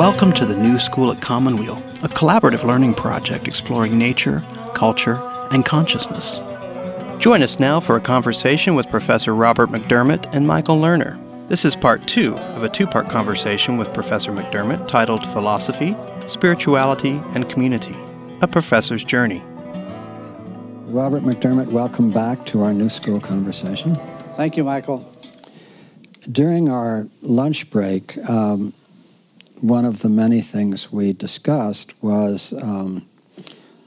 Welcome to the New School at Commonweal, a collaborative learning project exploring nature, culture, and consciousness. Join us now for a conversation with Professor Robert McDermott and Michael Lerner. This is part two of a two part conversation with Professor McDermott titled Philosophy, Spirituality, and Community A Professor's Journey. Robert McDermott, welcome back to our New School conversation. Thank you, Michael. During our lunch break, um, one of the many things we discussed was um,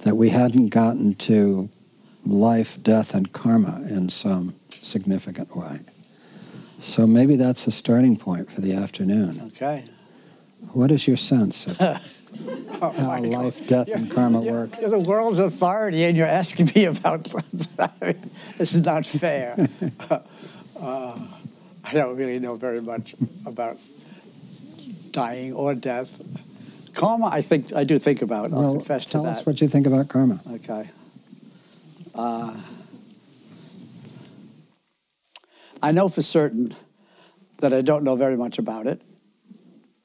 that we hadn't gotten to life, death, and karma in some significant way. So maybe that's a starting point for the afternoon. Okay. What is your sense of Oh, how Michael. life, death, and karma You're- work? You're the world's authority, and you're asking me about. I mean, this is not fair. uh, I don't really know very much about dying or death. Karma, I think I do think about. I'll Well, confess tell to us that. what you think about karma. Okay. Uh, I know for certain that I don't know very much about it.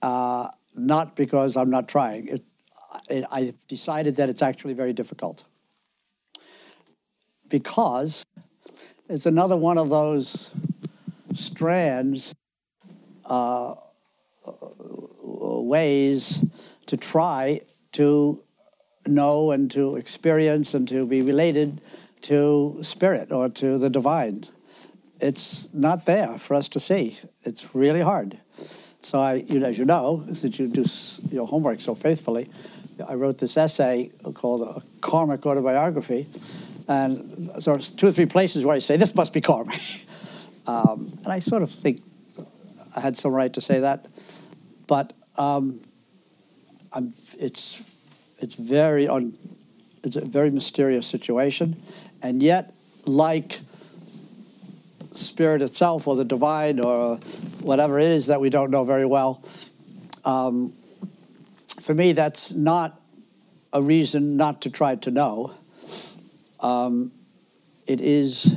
Uh, not because I'm not trying. It, I, I've decided that it's actually very difficult. Because it's another one of those strands, uh, ways to try to know and to experience and to be related to spirit or to the divine. It's not there for us to see. It's really hard. So I, you know, as you know, since you do your homework so faithfully, I wrote this essay called a karmic autobiography, and there's two or three places where I say this must be karma, um, and I sort of think I had some right to say that, but um, it's it's very un, it's a very mysterious situation, and yet like spirit itself or the divine or whatever it is that we don't know very well. Um, for me, that's not a reason not to try to know. Um, it is,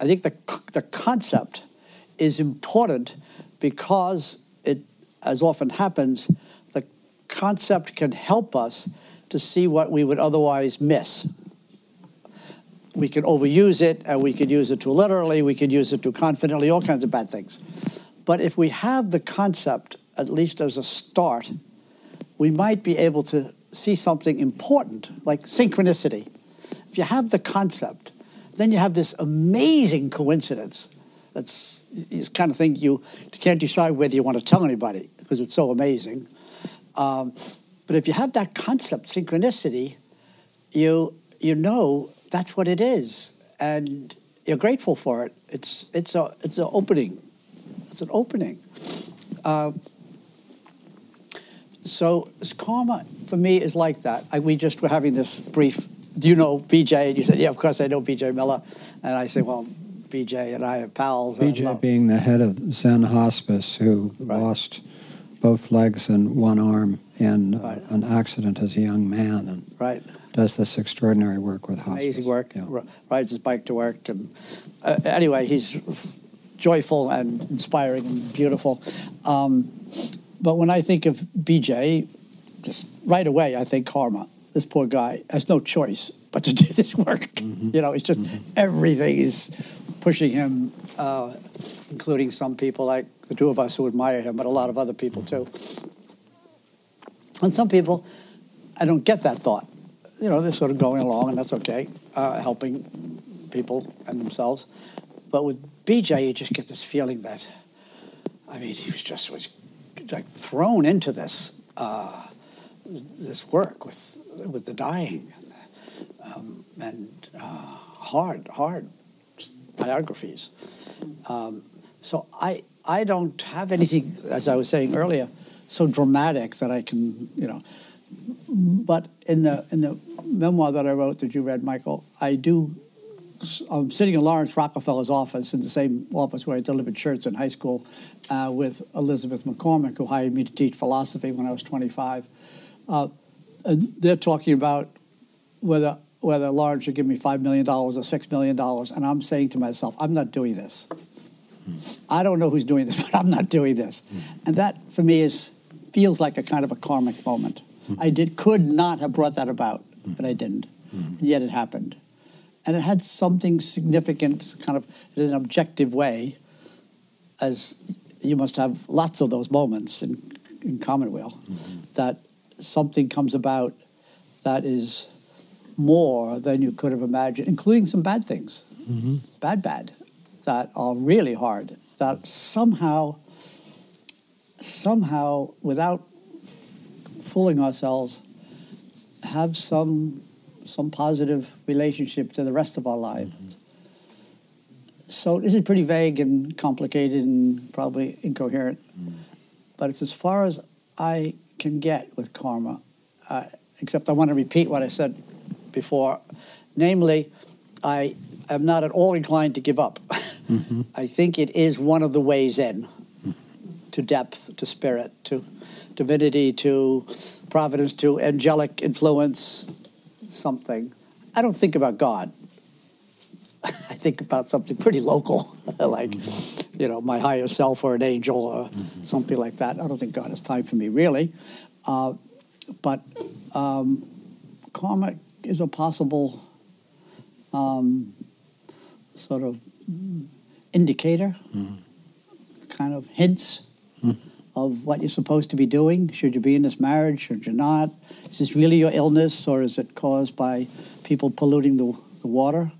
I think the, the concept is important because it, as often happens, the concept can help us to see what we would otherwise miss we can overuse it and we could use it too literally, we could use it too confidently, all kinds of bad things. But if we have the concept, at least as a start, we might be able to see something important, like synchronicity. If you have the concept, then you have this amazing coincidence. That's this kind of thing you can't decide whether you want to tell anybody because it's so amazing. Um, but if you have that concept, synchronicity, you you know that's what it is, and you're grateful for it. It's it's a it's an opening. It's an opening. Uh, so karma for me is like that. I, we just were having this brief. Do you know BJ? And you said, yeah, of course I know BJ Miller. And I said, well, BJ and I are pals. BJ being the head of Zen Hospice, who Right. lost both legs and one arm in uh, Right. an accident as a young man, and right. does this extraordinary work with hospice. amazing work. Yeah. r- Rides his bike to work, and uh, anyway, he's joyful and inspiring and beautiful. Um, but when I think of BJ, just right away I think karma. This poor guy has no choice but to do this work. You know, it's just everything is pushing him, uh, including some people like the two of us who admire him, but a lot of other people too. And some people, I don't get that thought. You know, they're sort of going along, and that's okay, uh, helping people and themselves. But with BJ, you just get this feeling that, I mean, he was just was like thrown into this uh, this work with with the dying um, and uh, hard hard biographies. Um, so I I don't have anything, as I was saying earlier, so dramatic that I can you know. But in the in the memoir that I wrote that you read, Michael, I do. I'm sitting in Laurance Rockefeller's office in the same office where I delivered shirts in high school uh, with Elizabeth McCormick, who hired me to teach philosophy when I was 25. Uh, and they're talking about whether whether Laurance should give me five million dollars or six million dollars, and I'm saying to myself, I'm not doing this. I don't know who's doing this, but I'm not doing this. And that, for me, is feels like a kind of a karmic moment. Mm-hmm. I did could not have brought that about, but I didn't. Mm-hmm. yet it happened. And it had something significant, kind of in an objective way, as you must have lots of those moments in, in Commonweal, mm-hmm. that something comes about that is more than you could have imagined, including some bad things, mm-hmm. bad, bad, that are really hard, that somehow, somehow, without fooling ourselves, have some some positive relationship to the rest of our lives. Mm-hmm. So this is pretty vague and complicated and probably incoherent, mm-hmm. but it's as far as I can get with karma. Uh, except I want to repeat what I said before, namely, I am not at all inclined to give up. Mm-hmm. I think it is one of the ways in mm-hmm. to depth, to spirit, to divinity, to providence, to angelic influence, something. I don't think about God. I think about something pretty local, like, mm-hmm. you know, my higher self or an angel or mm-hmm. something like that. I don't think God has time for me, really. Uh, but um, karma is a possible um, sort of indicator, mm-hmm. kind of hints mm-hmm. of what you're supposed to be doing. Should you be in this marriage? Should you not? Is this really your illness, or is it caused by people polluting the, the water?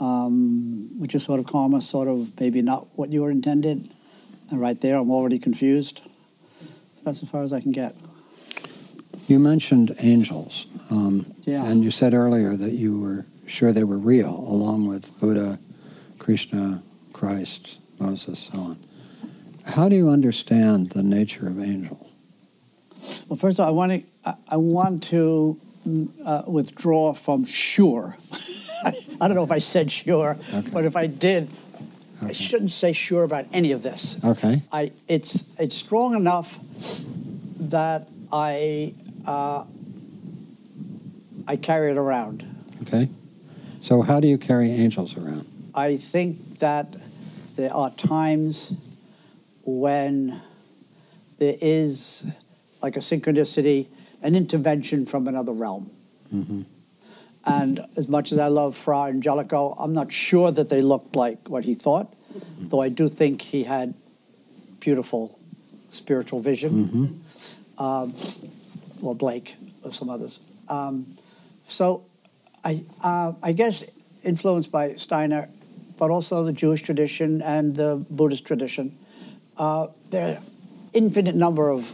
Um, which is sort of karma, sort of maybe not what you were intended. And right there, I'm already confused. That's as far as I can get. You mentioned angels. Um, yeah. And you said earlier that you were sure they were real, along with Buddha, Krishna, Christ, Moses, so on. How do you understand the nature of angels? Well, first of all, I want to, I want to uh, withdraw from sure. I don't know if I said sure, okay. but if I did, okay. I shouldn't say sure about any of this. Okay. I, it's, it's strong enough that I uh, I carry it around. Okay. So how do you carry angels around? I think that there are times when there is like a synchronicity, an intervention from another realm. Mm-hmm. And as much as I love Fra Angelico, I'm not sure that they looked like what he thought, mm-hmm. though I do think he had beautiful spiritual vision. Mm-hmm. Um, or Blake or some others. Um, so I, uh, I guess influenced by Steiner, but also the Jewish tradition and the Buddhist tradition, uh, there are infinite number of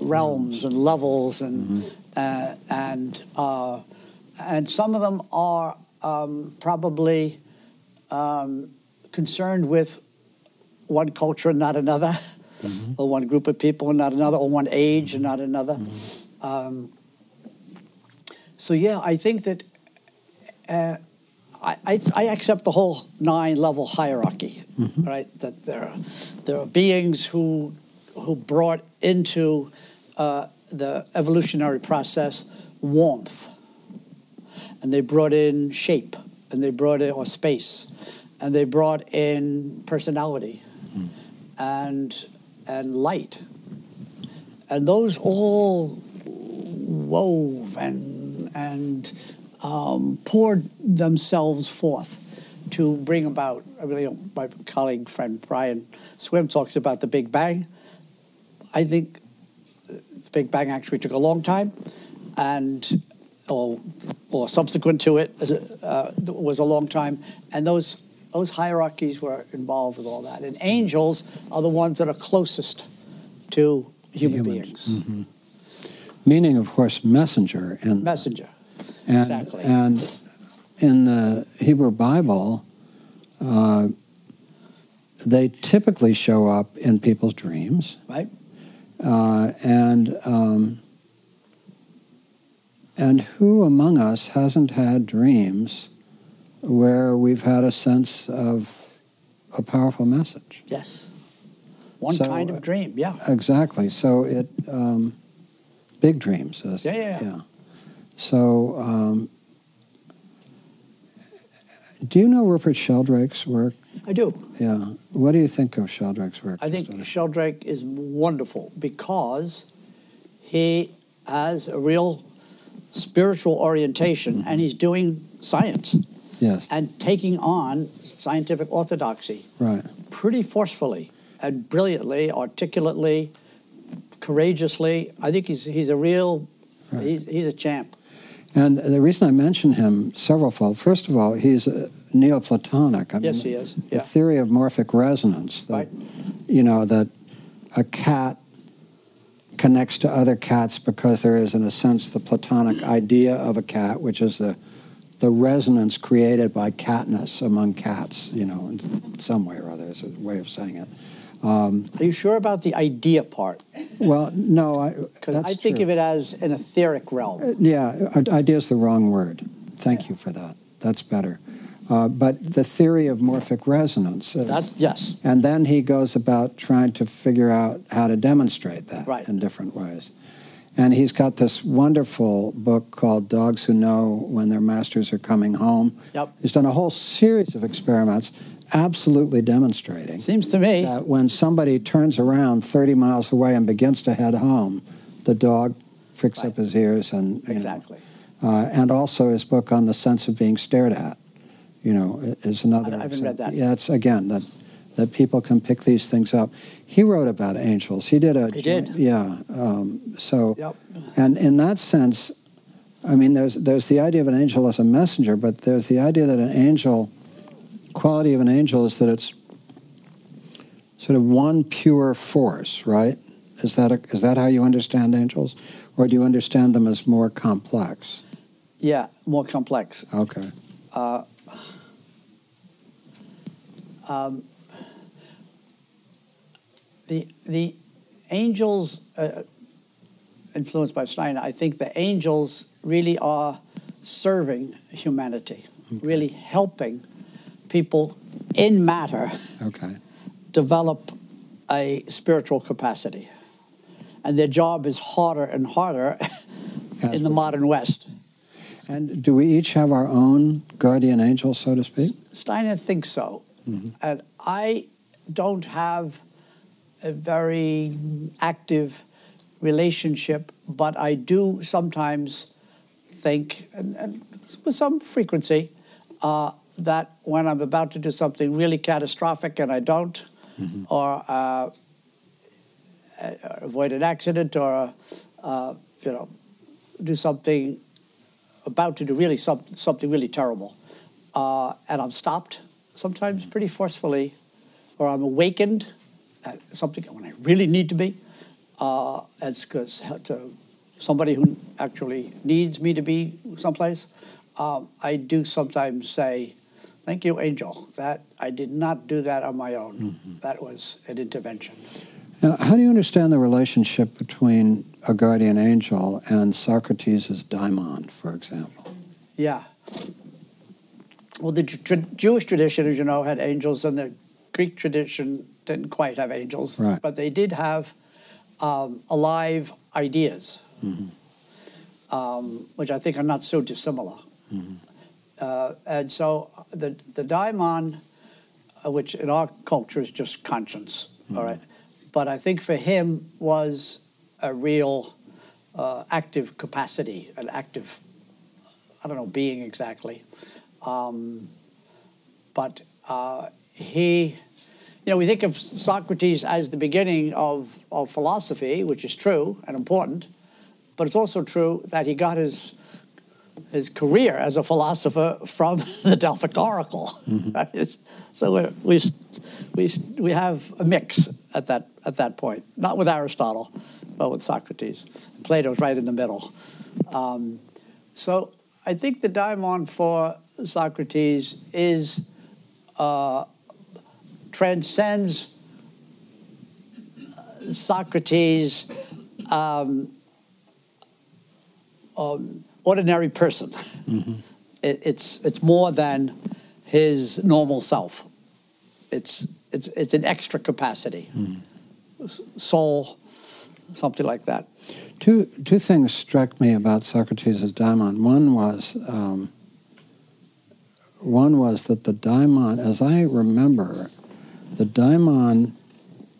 realms and levels and mm-hmm. uh, and uh, and some of them are um, probably um, concerned with one culture and not another mm-hmm. or one group of people and not another, or one age and not another. Mm-hmm. Um, so yeah, I think that uh, I, I, I, accept the whole nine level hierarchy, mm-hmm. right? That there are, there are beings who who brought into uh, the evolutionary process warmth, and they brought in shape, and they brought in or space, and they brought in personality, mm. and and light. And those all wove and, and um, poured themselves forth to bring about. I mean, my colleague friend Brian Swimme, talks about the Big Bang. I think the Big Bang actually took a long time, and or or subsequent to it uh, was a long time, and those those hierarchies were involved with all that. And angels are the ones that are closest to human Humans. beings. Mm-hmm. Meaning, of course, messenger. And, messenger. And, exactly. And in the Hebrew Bible, uh, they typically show up in people's dreams. Right. Uh, and um, and who among us hasn't had dreams where we've had a sense of a powerful message. Yes. One so, kind of dream, yeah. Exactly. So it, um, big dreams. yeah, yeah, yeah, yeah. So, um, do you know Rupert Sheldrake's work? I do. Yeah. What do you think of Sheldrake's work? I think Sheldrake is wonderful because he has a real spiritual orientation mm-hmm. and he's doing science. Yes. And taking on scientific orthodoxy. Right. Pretty forcefully and brilliantly, articulately, courageously. I think he's he's a real right. he's he's a champ. And the reason I mention him severalfold, first of all, he's Neoplatonic. I yes, mean, he is. The theory of morphic resonance. That, right. You know that a cat connects to other cats because there is, in a sense, the Platonic idea of a cat, which is the the resonance created by catness among cats. You know, in some way or other is a way of saying it. Um, Are you sure about the idea part? Well, no, because I, I, think true. of it as an etheric realm. Uh, yeah, idea is the wrong word. Thank yeah. you for that. That's better. Uh, but the theory of morphic resonance. Is, That's yes. And then he goes about trying to figure out how to demonstrate that right. in different ways. And he's got this wonderful book called Dogs Who Know When Their Masters Are Coming Home. Yep. He's done a whole series of experiments absolutely demonstrating. Seems to me. That when somebody turns around 30 miles away and begins to head home, the dog pricks right. up his ears and. Exactly. Know, uh, and also his book on the sense of being stared at, you know, is another. I haven't read that. Yeah, it's again that that people can pick these things up. He wrote about angels. He did a. He did. Yeah. Um, so. Yep. And in that sense, I mean, there's there's the idea of an angel as a messenger, but there's the idea that an angel quality of an angel is that it's sort of one pure force, right? Is that, a, is that how you understand angels? Or do you understand them as more complex? Yeah, more complex. Okay. Uh, um, the, the angels, uh, influenced by Steiner, I think the angels really are serving humanity, okay. really helping people in matter okay. develop a spiritual capacity. And their job is harder and harder in the modern West. And do we each have our own guardian angel, so to speak? Steiner thinks so. Mm-hmm. And I don't have a very active relationship, but I do sometimes think, and, and with some frequency, uh, that when I'm about to do something really catastrophic and I don't, mm-hmm. or uh, avoid an accident, or uh, you know, do something about to do really some, something really terrible, uh, and I'm stopped sometimes pretty forcefully, or I'm awakened something when I really need to be. Uh, it's because to somebody who actually needs me to be someplace. Um, I do sometimes say, Thank you, Angel. That I did not do that on my own. Mm-hmm. That was an intervention. Now, how do you understand the relationship between a guardian angel and Socrates' daimon, for example? Yeah. Well, the Jewish tradition, as you know, had angels, and the Greek tradition didn't quite have angels, right. but they did have um, alive ideas, mm-hmm. um, which I think are not so dissimilar. Mm-hmm. Uh, and so the, the daimon, uh, which in our culture is just conscience, mm-hmm. all right? But I think for him was a real uh, active capacity, an active, I don't know, being exactly. Um, but uh, he, you know, we think of Socrates as the beginning of, of philosophy, which is true and important, but it's also true that he got his his career as a philosopher from the Delphic Oracle. Mm-hmm. so we, we, we have a mix at that, at that point, not with Aristotle, but with Socrates. Plato's right in the middle. Um, so I think the daimon for Socrates is uh, transcends Socrates' um, um, ordinary person. Mm-hmm. It, it's it's more than his normal self. It's it's it's an extra capacity, mm. soul, something like that. Two two things struck me about Socrates' daimon. One was um, one was that the daimon, as I remember, the daimon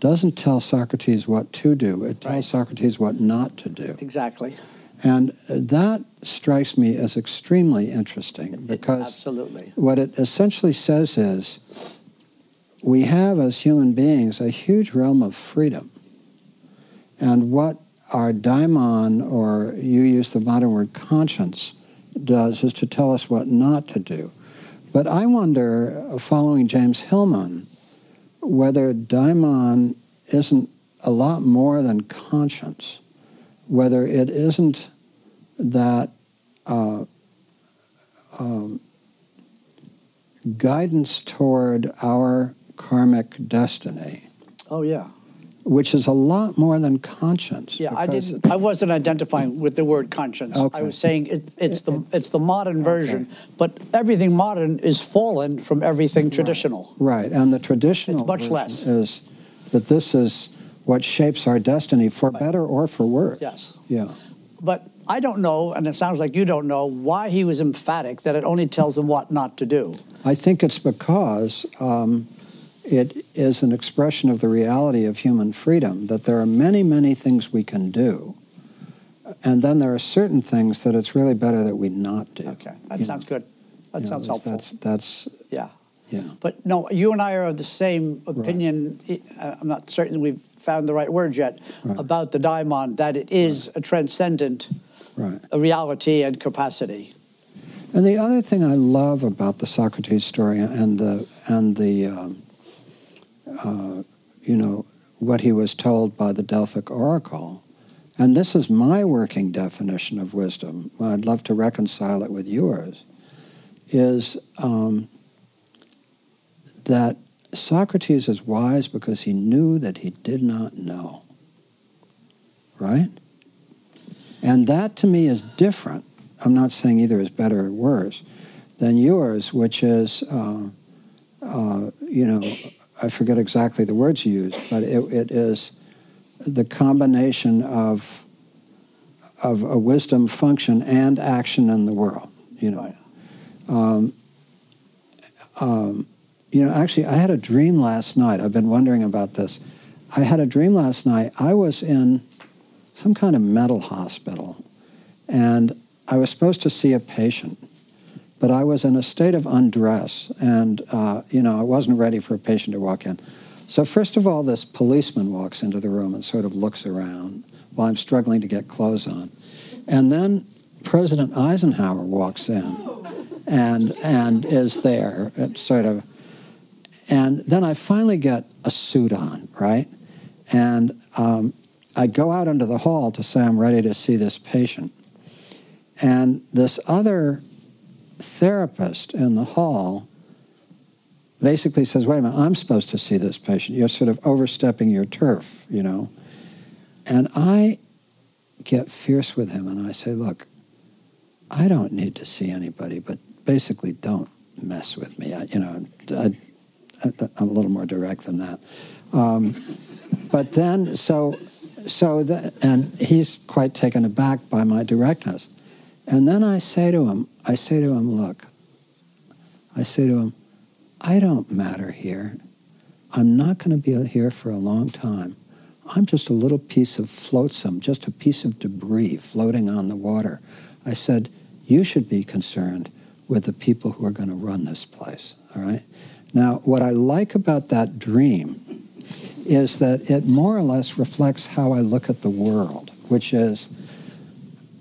doesn't tell Socrates what to do. It tells Right. Socrates what not to do. Exactly. And that strikes me as extremely interesting because Absolutely. what it essentially says is we have as human beings a huge realm of freedom. And what our daimon, or you use the modern word conscience, does is to tell us what not to do. But I wonder, following James Hillman, whether daimon isn't a lot more than conscience, whether it isn't that uh, um, guidance toward our karmic destiny, Oh yeah. Which is a lot more than conscience. Yeah, I didn't. I wasn't identifying with the word conscience. Okay. I was saying it, it's the it's the modern version, okay. but everything modern is fallen from everything traditional. Right, and the traditional It's much less. is that this is what shapes our destiny for better or for worse. Yes, Yeah. but I don't know, and it sounds like you don't know why he was emphatic that it only tells them what not to do. I think it's because um, it is an expression of the reality of human freedom that there are many, many things we can do. And then there are certain things that it's really better that we not do. Okay, that You sounds know, good. That you know, sounds helpful. That's, that's, yeah. yeah. But no, you and I are of the same opinion. I- I'm not certain we've found the right word yet Right. about the daimon, that it is a transcendent Right. reality and capacity. And the other thing I love about the Socrates story and the and the um, uh, you know what he was told by the Delphic oracle, and this is my working definition of wisdom. I'd love to reconcile it with yours. Is um, that Socrates is wise because he knew that he did not know. Right. And that to me is different. I'm not saying either is better or worse than yours, which is, uh, uh, you know, I forget exactly the words you used, but it, it is the combination of of a wisdom function and action in the world. You know, Right. um, um, you know. Actually, I had a dream last night. I've been wondering about this. I had a dream last night. I was in some kind of mental hospital, and I was supposed to see a patient, but I was in a state of undress, and uh, you know I wasn't ready for a patient to walk in. So first of all, this policeman walks into the room and sort of looks around while I'm struggling to get clothes on, and then President Eisenhower walks in, and and is there, It's sort of, and then I finally get a suit on, right, and um, I go out into the hall to say I'm ready to see this patient. And this other therapist in the hall basically says, wait a minute, I'm supposed to see this patient. You're sort of overstepping your turf, you know. And I get fierce with him and I say, look, I don't need to see anybody, but basically don't mess with me. I, you know, I, I'm a little more direct than that. Um, but then, so, so, the, and he's quite taken aback by my directness. And then I say to him, I say to him, look, I say to him, I don't matter here. I'm not going to be here for a long time. I'm just a little piece of flotsam, just a piece of debris floating on the water. I said, you should be concerned with the people who are going to run this place, all right? Now, what I like about that dream is that it more or less reflects how I look at the world, which is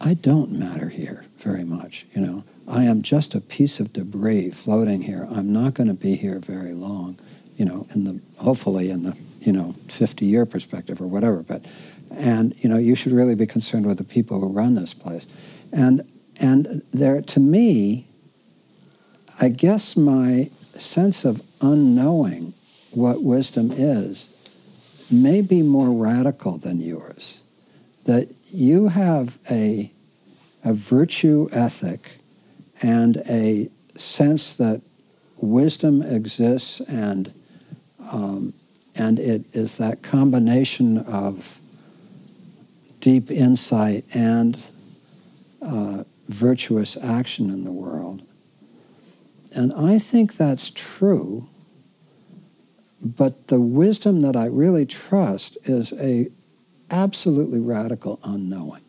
I don't matter here very much, you know. I am just a piece of debris floating here. I'm not going to be here very long, you know, in the hopefully in the, you know, 50 year perspective or whatever, but and you know, you should really be concerned with the people who run this place. And and there to me I guess my sense of unknowing what wisdom is may be more radical than yours. That you have a, a virtue ethic and a sense that wisdom exists and, um, and it is that combination of deep insight and uh, virtuous action in the world. and I think that's true. But the wisdom that I really trust is a absolutely radical unknowing.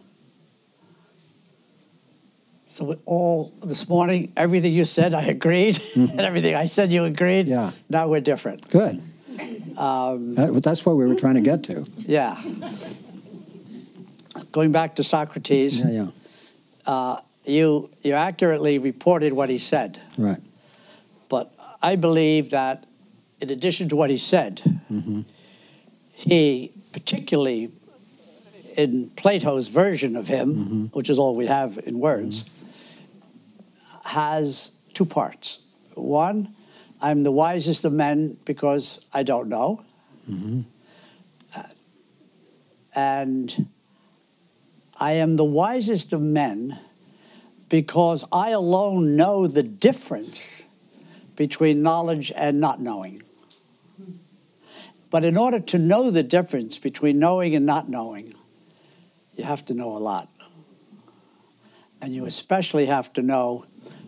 So all this morning, everything you said, I agreed, mm-hmm. and everything I said, you agreed. Yeah. Now we're different. Good. Um, that, that's what we were trying to get to. Yeah. Going back to Socrates. Yeah, yeah. Uh, you you accurately reported what he said. Right. But I believe that, in addition to what he said, mm-hmm. he particularly in Plato's version of him, mm-hmm. which is all we have in words. Has two parts. One, I'm the wisest of men because I don't know. Mm-hmm. Uh, and I am the wisest of men because I alone know the difference between knowledge and not knowing. But in order to know the difference between knowing and not knowing, you have to know a lot. And you especially have to know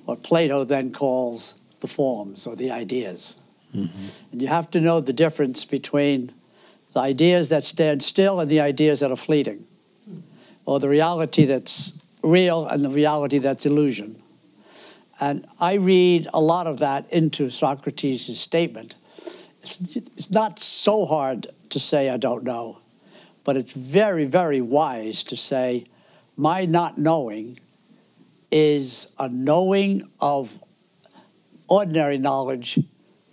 what Plato then calls the forms or the ideas. Mm-hmm. And you have to know the difference between the ideas that stand still and the ideas that are fleeting, or the reality that's real and the reality that's illusion. And I read a lot of that into Socrates' statement. It's, it's not so hard to say, I don't know, but it's very, very wise to say, my not knowing is a knowing of ordinary knowledge,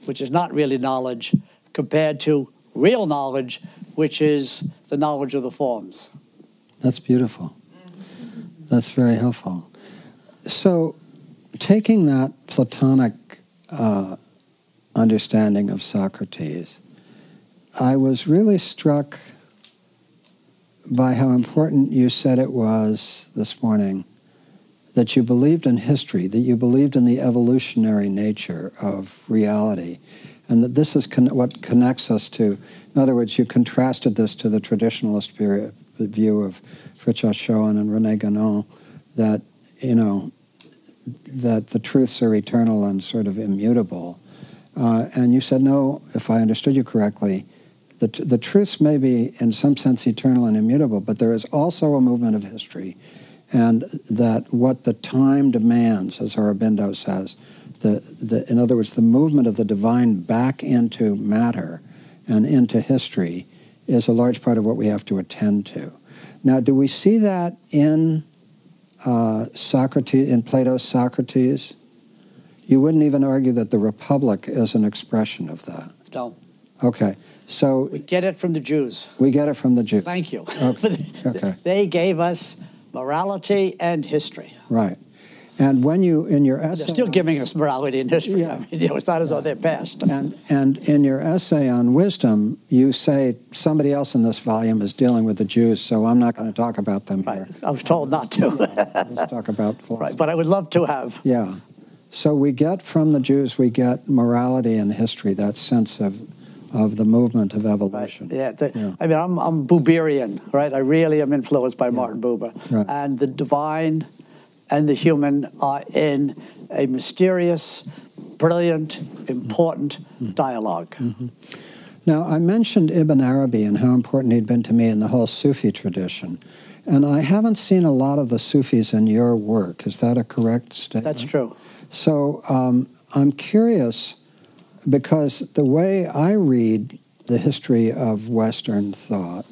which is not really knowledge, compared to real knowledge, which is the knowledge of the forms. That's beautiful. That's very helpful. So, taking that Platonic uh, understanding of Socrates, I was really struck by how important you said it was this morning that you believed in history, that you believed in the evolutionary nature of reality, and that this is con- what connects us to. In other words, you contrasted this to the traditionalist period, view of Frithjof Schuon and Rene Guénon, that you know that the truths are eternal and sort of immutable. Uh, and you said no, if I understood you correctly. The, the truths may be, in some sense, eternal and immutable, but there is also a movement of history and that what the time demands, as Aurobindo says, the, the, in other words, the movement of the divine back into matter and into history is a large part of what we have to attend to. Now, do we see that in uh, Socrates, in Plato's Socrates? You wouldn't even argue that the Republic is an expression of that. No. Okay. So we get it from the Jews. We get it from the Jews. Thank you. Okay. okay. They gave us morality and history. Right. And when you, in your essay. They're still giving us morality and history. Yeah. I mean, you know, it's not as though they're past. And, and in your essay on wisdom, you say somebody else in this volume is dealing with the Jews, so I'm not going to talk about them right. here. I was told not to. Let's talk about philosophy. Right, but I would love to have. Yeah. So we get from the Jews, we get morality and history, that sense of of the movement of evolution. Right. Yeah, the, yeah, I mean, I'm, I'm Buberian, right? I really am influenced by yeah. Martin Buber. Right. And the divine and the human are in a mysterious, brilliant, important mm-hmm. dialog mm-hmm. Now, I mentioned Ibn Arabi and how important he'd been to me in the whole Sufi tradition. And I haven't seen a lot of the Sufis in your work. Is that a correct statement? That's true. So um, I'm curious because the way I read the history of Western thought,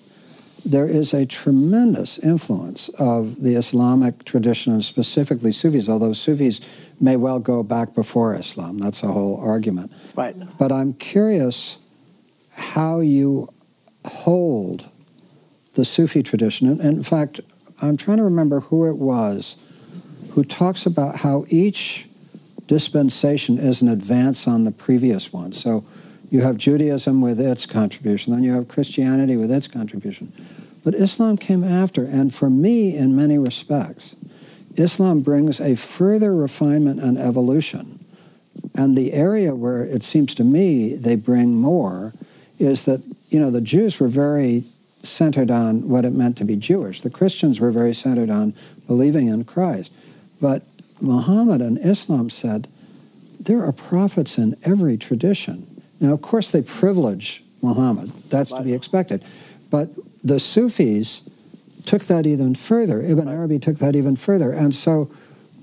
there is a tremendous influence of the Islamic tradition and specifically Sufis, although Sufis may well go back before Islam. That's a whole argument. Right. But I'm curious how you hold the Sufi tradition. And in fact, I'm trying to remember who it was who talks about how each dispensation is an advance on the previous one. So you have Judaism with its contribution, then you have Christianity with its contribution. But Islam came after, and for me, in many respects, Islam brings a further refinement and evolution. And the area where it seems to me they bring more is that, you know, the Jews were very centered on what it meant to be Jewish. The Christians were very centered on believing in Christ. But Muhammad and Islam said, there are prophets in every tradition. Now, of course, they privilege Muhammad. That's right. to be expected. But the Sufis took that even further. Ibn right. Arabi took that even further. And so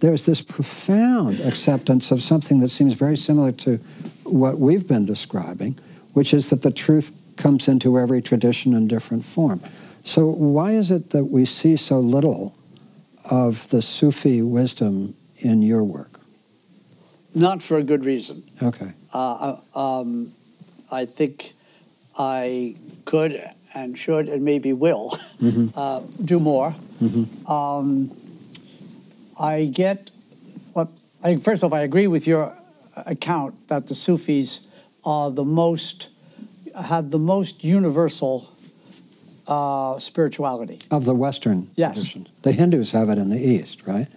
there's this profound acceptance of something that seems very similar to what we've been describing, which is that the truth comes into every tradition in different form. So, why is it that we see so little of the Sufi wisdom in your work? Not for a good reason. Okay. Uh, uh um, I think I could and should and maybe will mm-hmm. uh, do more. Mm-hmm. Um, I get what I, first off, I agree with your account that the Sufis are the most have the most universal uh, spirituality of the Western yes. traditions. The Hindus have it in the East, right?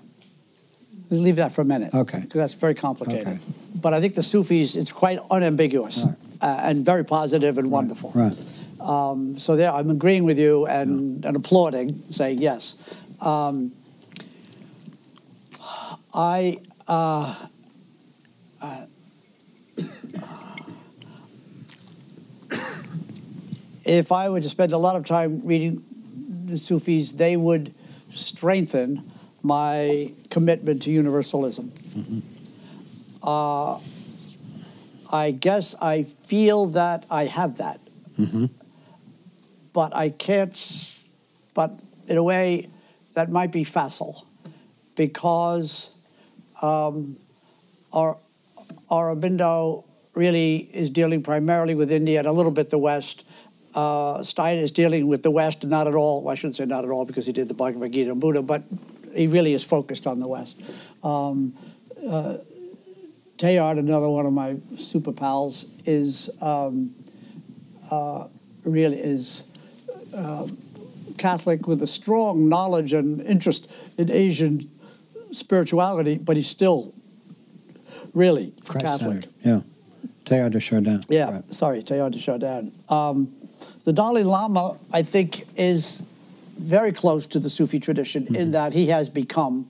Leave that for a minute. Okay. Because that's very complicated. Okay. But I think the Sufis, it's quite unambiguous right. uh, and very positive and wonderful. Right. Um, so there, I'm agreeing with you and, yeah. and applauding, saying yes. Um, I, uh, uh, if I were to spend a lot of time reading the Sufis, they would strengthen my commitment to universalism. Mm-hmm. Uh, I guess I feel that I have that. Mm-hmm. But I can't, but in a way, that might be facile because um, our, Aurobindo really is dealing primarily with India and a little bit the West. Uh, Steiner is dealing with the West, not at all. Well, I shouldn't say not at all because he did the Bhagavad Gita and Buddha, but he really is focused on the West. Um, uh, Teilhard, another one of my super pals, is um, uh, really is uh, Catholic with a strong knowledge and interest in Asian spirituality, but he's still really Catholic. Yeah. Teilhard de Chardin. Yeah, right. sorry, Teilhard de Chardin. Um, the Dalai Lama, I think, is very close to the Sufi tradition mm-hmm. in that he has become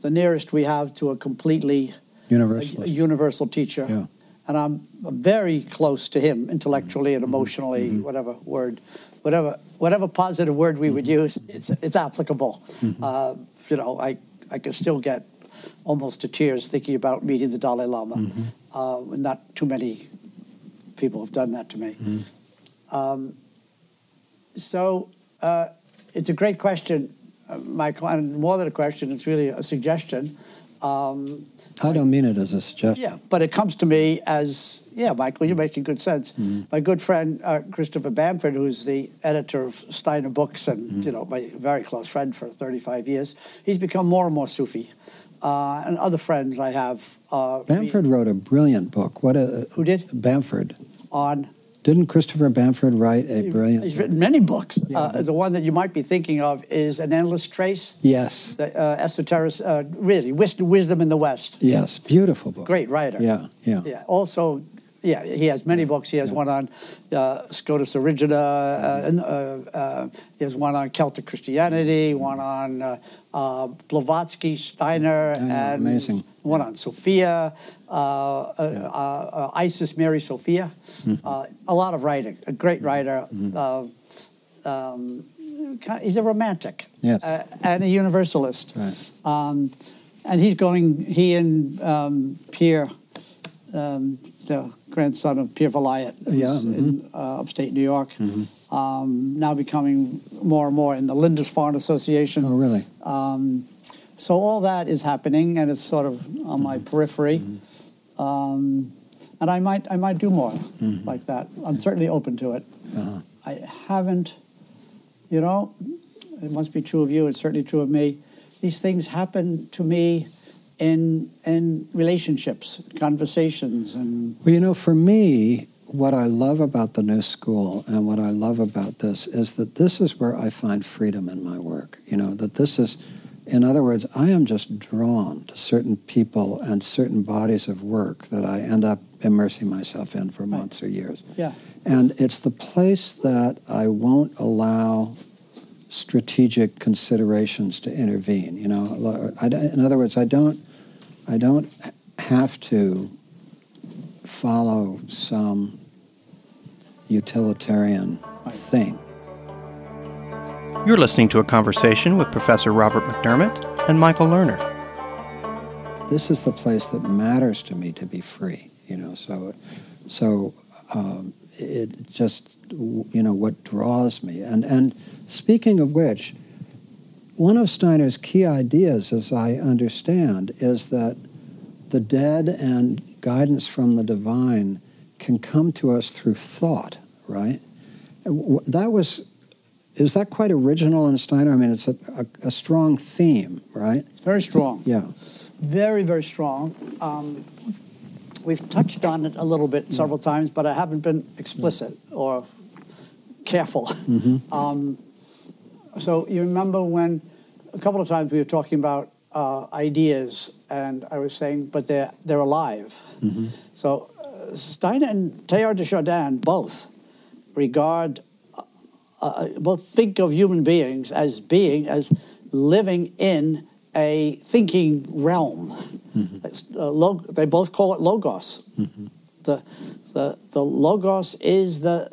the nearest we have to a completely universal, a, a universal teacher. Yeah. And I'm very close to him intellectually and mm-hmm. emotionally, mm-hmm. whatever word, whatever whatever positive word we would mm-hmm. use, it's it's applicable. Mm-hmm. Uh, you know, I I can still get almost to tears thinking about meeting the Dalai Lama. Mm-hmm. Uh, not too many people have done that to me. Um, so uh, it's a great question, uh, Michael, and more than a question, it's really a suggestion. Um, I don't mean it as a suggestion. Yeah, but it comes to me as, yeah, Michael, you're making good sense. Mm-hmm. My good friend uh, Christopher Bamford, who's the editor of Steiner Books and, mm-hmm. you know, my very close friend for 35 years, he's become more and more Sufi. Uh, and other friends I have. Uh, Bamford wrote a brilliant book. What a, Who did? Bamford. On? Didn't Christopher Bamford write a brilliant? He's written many books. Yeah, uh, the one that you might be thinking of is An Endless Trace. Yes. The uh, esoteric, uh, really, wisdom in the West. Yes, beautiful book. Great writer. Yeah, yeah. Yeah. Also, yeah, he has many books. He has yeah. one on uh, Scotus Erigena. Uh, uh, uh, he has one on Celtic Christianity. One on uh, uh, Blavatsky, Steiner, and amazing. one on Sophia, Isis, Mary Sophia. Mm-hmm. a lot of writing. A great writer. Mm-hmm. Um, he's a romantic yes. and a universalist. Right. Um, and he's going. He and um, Pir. Um, the grandson of Pir Vilayat, yeah, mm-hmm. in uh, upstate New York. Um, now becoming more and more in the Lindisfarne Association. Oh, really? Um, so all that is happening, and it's sort of on my mm-hmm. periphery. Mm-hmm. Um, and I might, I might do more mm-hmm. like that. I'm certainly open to it. Uh-huh. I haven't, you know, it must be true of you. It's certainly true of me. These things happen to me in in relationships, conversations, and well, you know, for me, what I love about the new school and what I love about this is that this is where I find freedom in my work. You know, that this is, in other words, I am just drawn to certain people and certain bodies of work that I end up immersing myself in for months right. or years. Yeah. And it's the place that I won't allow strategic considerations to intervene. You know, I, in other words, I don't I don't have to follow some utilitarian thing. You're listening to a conversation with Professor Robert McDermott and Michael Lerner. This is the place that matters to me to be free, you know. So, so um, it just, you know, what draws me. And and speaking of which, one of Steiner's key ideas, as I understand, is that the dead and guidance from the divine can come to us through thought, right? That was, is that quite original in Steiner? I mean, it's a, a, a strong theme, right? Very strong. Yeah. Very, very strong. Um, we've touched on it a little bit several times, but I haven't been explicit or careful. Mm-hmm. Um, so you remember when a couple of times we were talking about uh, ideas, and I was saying, but they're they're alive. Mm-hmm. So Steiner and Teilhard de Chardin both regard, uh, uh, both think of human beings as being as living in a thinking realm. Mm-hmm. Uh, log- they both call it logos. Mm-hmm. The, the the logos is the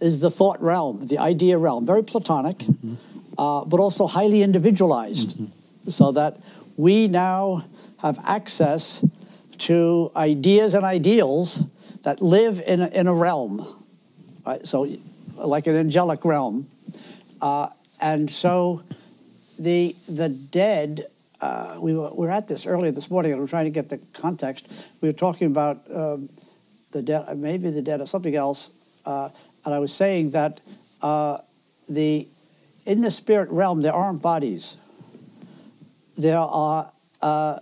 is the thought realm, the idea realm, very Platonic, Mm-hmm. uh, but also highly individualized, so that we now have access to ideas and ideals that live in a, in a realm. Right? So, like an angelic realm. Uh, and so the, the dead, uh, we, were, we were at this earlier this morning, and we're trying to get the context. We were talking about um, the dead, maybe the dead or something else. Uh, and I was saying that uh, the, in the spirit realm, there aren't bodies there are uh,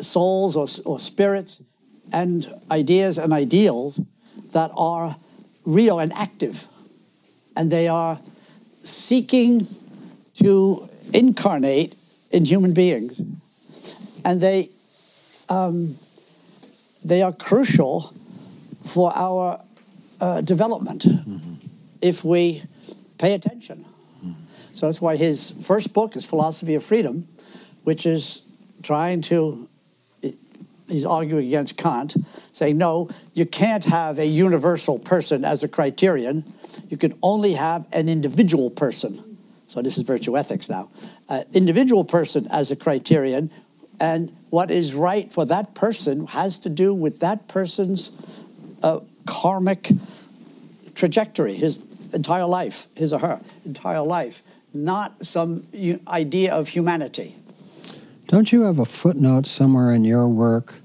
souls or, or spirits and ideas and ideals that are real and active. And they are seeking to incarnate in human beings. And they, um, they are crucial for our uh, development if we pay attention. So that's why his first book is Philosophy of Freedom, which is trying to, he's arguing against Kant, saying, no, you can't have a universal person as a criterion. You can only have an individual person. So this is virtue ethics now. An individual person as a criterion, and what is right for that person has to do with that person's uh, karmic trajectory, his entire life, his or her entire life, not some idea of humanity. Don't you have a footnote somewhere in your work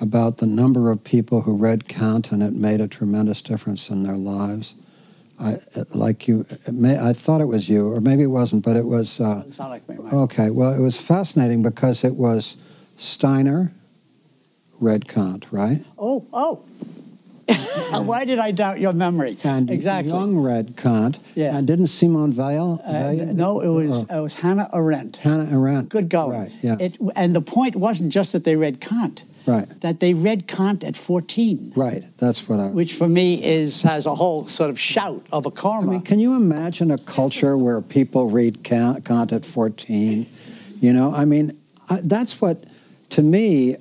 about the number of people who read Kant and it made a tremendous difference in their lives? I like you. May, I thought it was you, or maybe it wasn't, but it was. Uh, it's not like me. Mike. Okay, well, it was fascinating because it was Steiner read Kant, right? Oh, oh. Why did I doubt your memory? And exactly. Jung read Kant. Uh, yeah. And didn't Simone Weil? Uh, no, it uh, was uh, it was Hannah Arendt. Hannah Arendt. Good going. Right. Yeah. It, and the point wasn't just that they read Kant. Right. That they read Kant at 14. Right. That's what I. Which for me is has a whole sort of shout of a karma. I mean, can you imagine a culture where people read Kant, Kant at 14? You know, I mean, I, that's what, to me,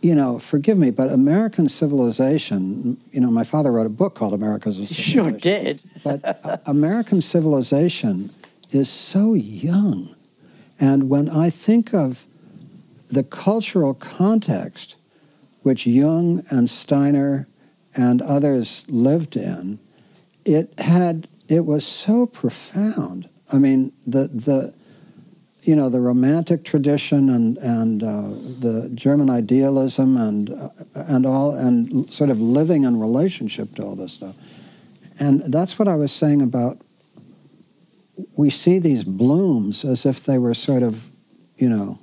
you know, forgive me, but American civilization, you know, my father wrote a book called America's a Sure did. but uh, American civilization is so young. And when I think of the cultural context which Jung and Steiner and others lived in, it had it was so profound. I mean, the the you know the romantic tradition and and uh, the German idealism and uh, and all and sort of living in relationship to all this stuff, and that's what I was saying about. We see these blooms as if they were sort of, you know,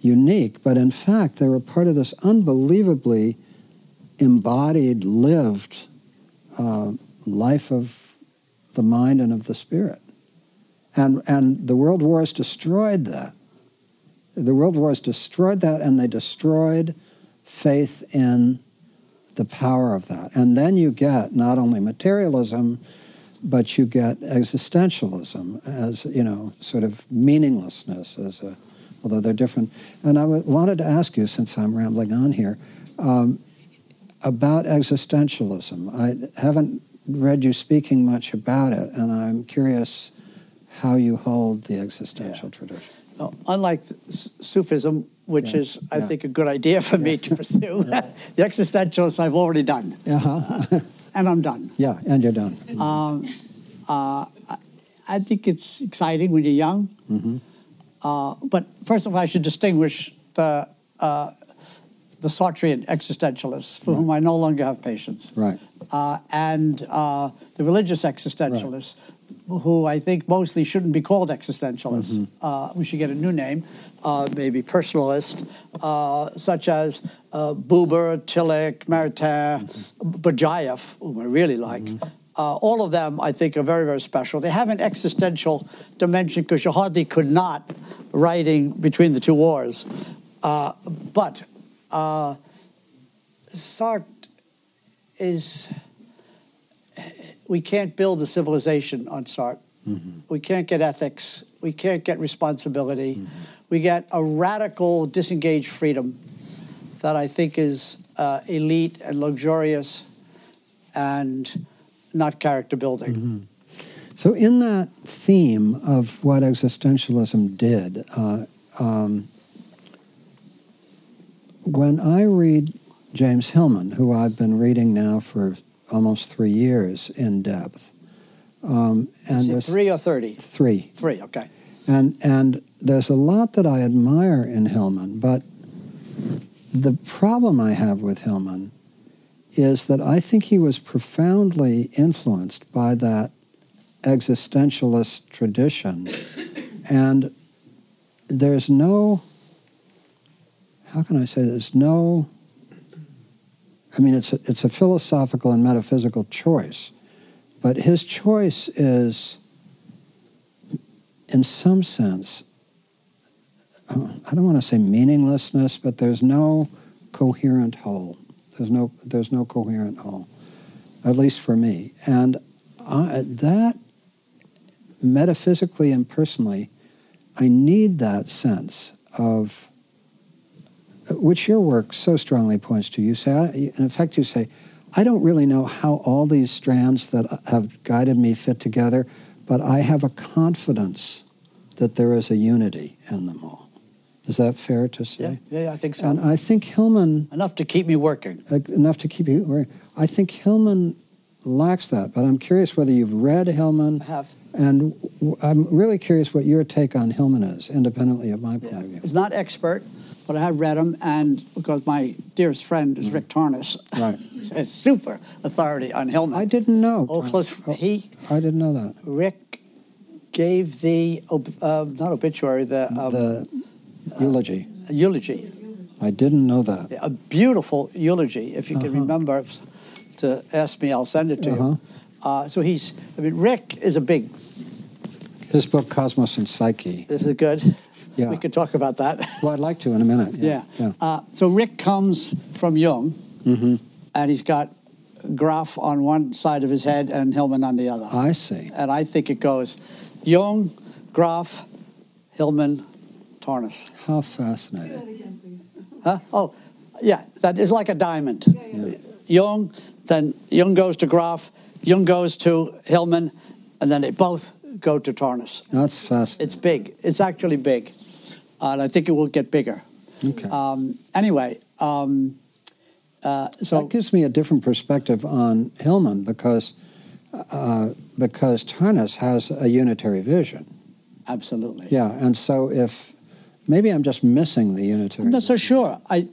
unique, but in fact they were part of this unbelievably embodied, lived uh, life of the mind and of the spirit. And, and the world wars destroyed that. The world wars destroyed that, and they destroyed faith in the power of that. And then you get not only materialism, but you get existentialism as, you know, sort of meaninglessness as a although they're different. And I w- wanted to ask you, since I'm rambling on here, um, about existentialism. I haven't read you speaking much about it, and I'm curious how you hold the existential yeah. tradition. Well, unlike Sufism, which yeah. is, I yeah. think, a good idea for me to pursue, the existentialists I've already done. Uh-huh. and I'm done. Yeah, and you're done. Um, uh, I think it's exciting when you're young. Mm-hmm. Uh, but first of all, I should distinguish the uh, the Sartrean existentialists, for right. whom I no longer have patience, right, uh, and uh, the religious existentialists, right. Who I think mostly shouldn't be called existentialists. Mm-hmm. Uh, we should get a new name, uh, maybe personalist, such as Buber, Tillich, Maritain, mm-hmm. Berdyaev, whom I really like. Mm-hmm uh, all of them, I think, are very, very special. They have an existential dimension because you hardly could not writing between the two wars. Uh, but uh, Sartre is, we can't build a civilization on Sartre. Mm-hmm. We can't get ethics. We can't get responsibility. Mm-hmm. We get a radical, disengaged freedom that I think is uh, elite and luxurious and not character building. Mm-hmm. So, in that theme of what existentialism did, uh, um, when I read James Hillman, who I've been reading now for almost three years in depth, um, and three or thirty? Three. Three. Okay. And and there's a lot that I admire in Hillman, but the problem I have with Hillman is that I think he was profoundly influenced by that existentialist tradition. And there's no, how can I say, there's no, I mean, it's a, it's a philosophical and metaphysical choice, but his choice is, in some sense, I don't want to say meaninglessness, but there's no coherent whole. There's no, there's no coherent whole, at least for me. And I, that, metaphysically and personally, I need that sense of which your work so strongly points to. You say, in effect, you say, I don't really know how all these strands that have guided me fit together, but I have a confidence that there is a unity in them all. Is that fair to say? Yeah, yeah, I think so. And I think Hillman enough to keep me working. Uh, enough to keep you working. I think Hillman lacks that, but I'm curious whether you've read Hillman. I have. And I'm really curious what your take on Hillman is, independently of my point yeah. of view. It's not expert, but I have read him, and because my dearest friend is. Rick Tarnas, right, a super authority on Hillman. I didn't know. Oh, close. Oh, he. I didn't know that. Rick gave the uh, not obituary the um, the eulogy. A eulogy. I didn't know that. A beautiful eulogy. If you uh-huh. can remember to ask me, I'll send it to uh-huh. you. Uh, so he's, I mean, Rick is a big. His book, Cosmos and Psyche. This is good. Yeah. We could talk about that. Well, I'd like to in a minute. Yeah. yeah. yeah. Uh, so Rick comes from Jung, mm-hmm. and he's got Grof on one side of his head and Hillman on the other. I see. And I think it goes Jung, Grof, Hillman, Tarnas. How fascinating. Again, huh? Oh, yeah, that is like a diamond. Yeah, yeah. Jung, then Jung goes to Grof, Jung goes to Hillman, and then they both go to Tarnas. That's fascinating. It's big. It's actually big. And I think it will get bigger. Okay. Um, anyway, um, uh, so that gives me a different perspective on Hillman because uh, because Tarnas has a unitary vision. Absolutely. Yeah, and so if Maybe I'm just missing the unitary. I'm not so sure. I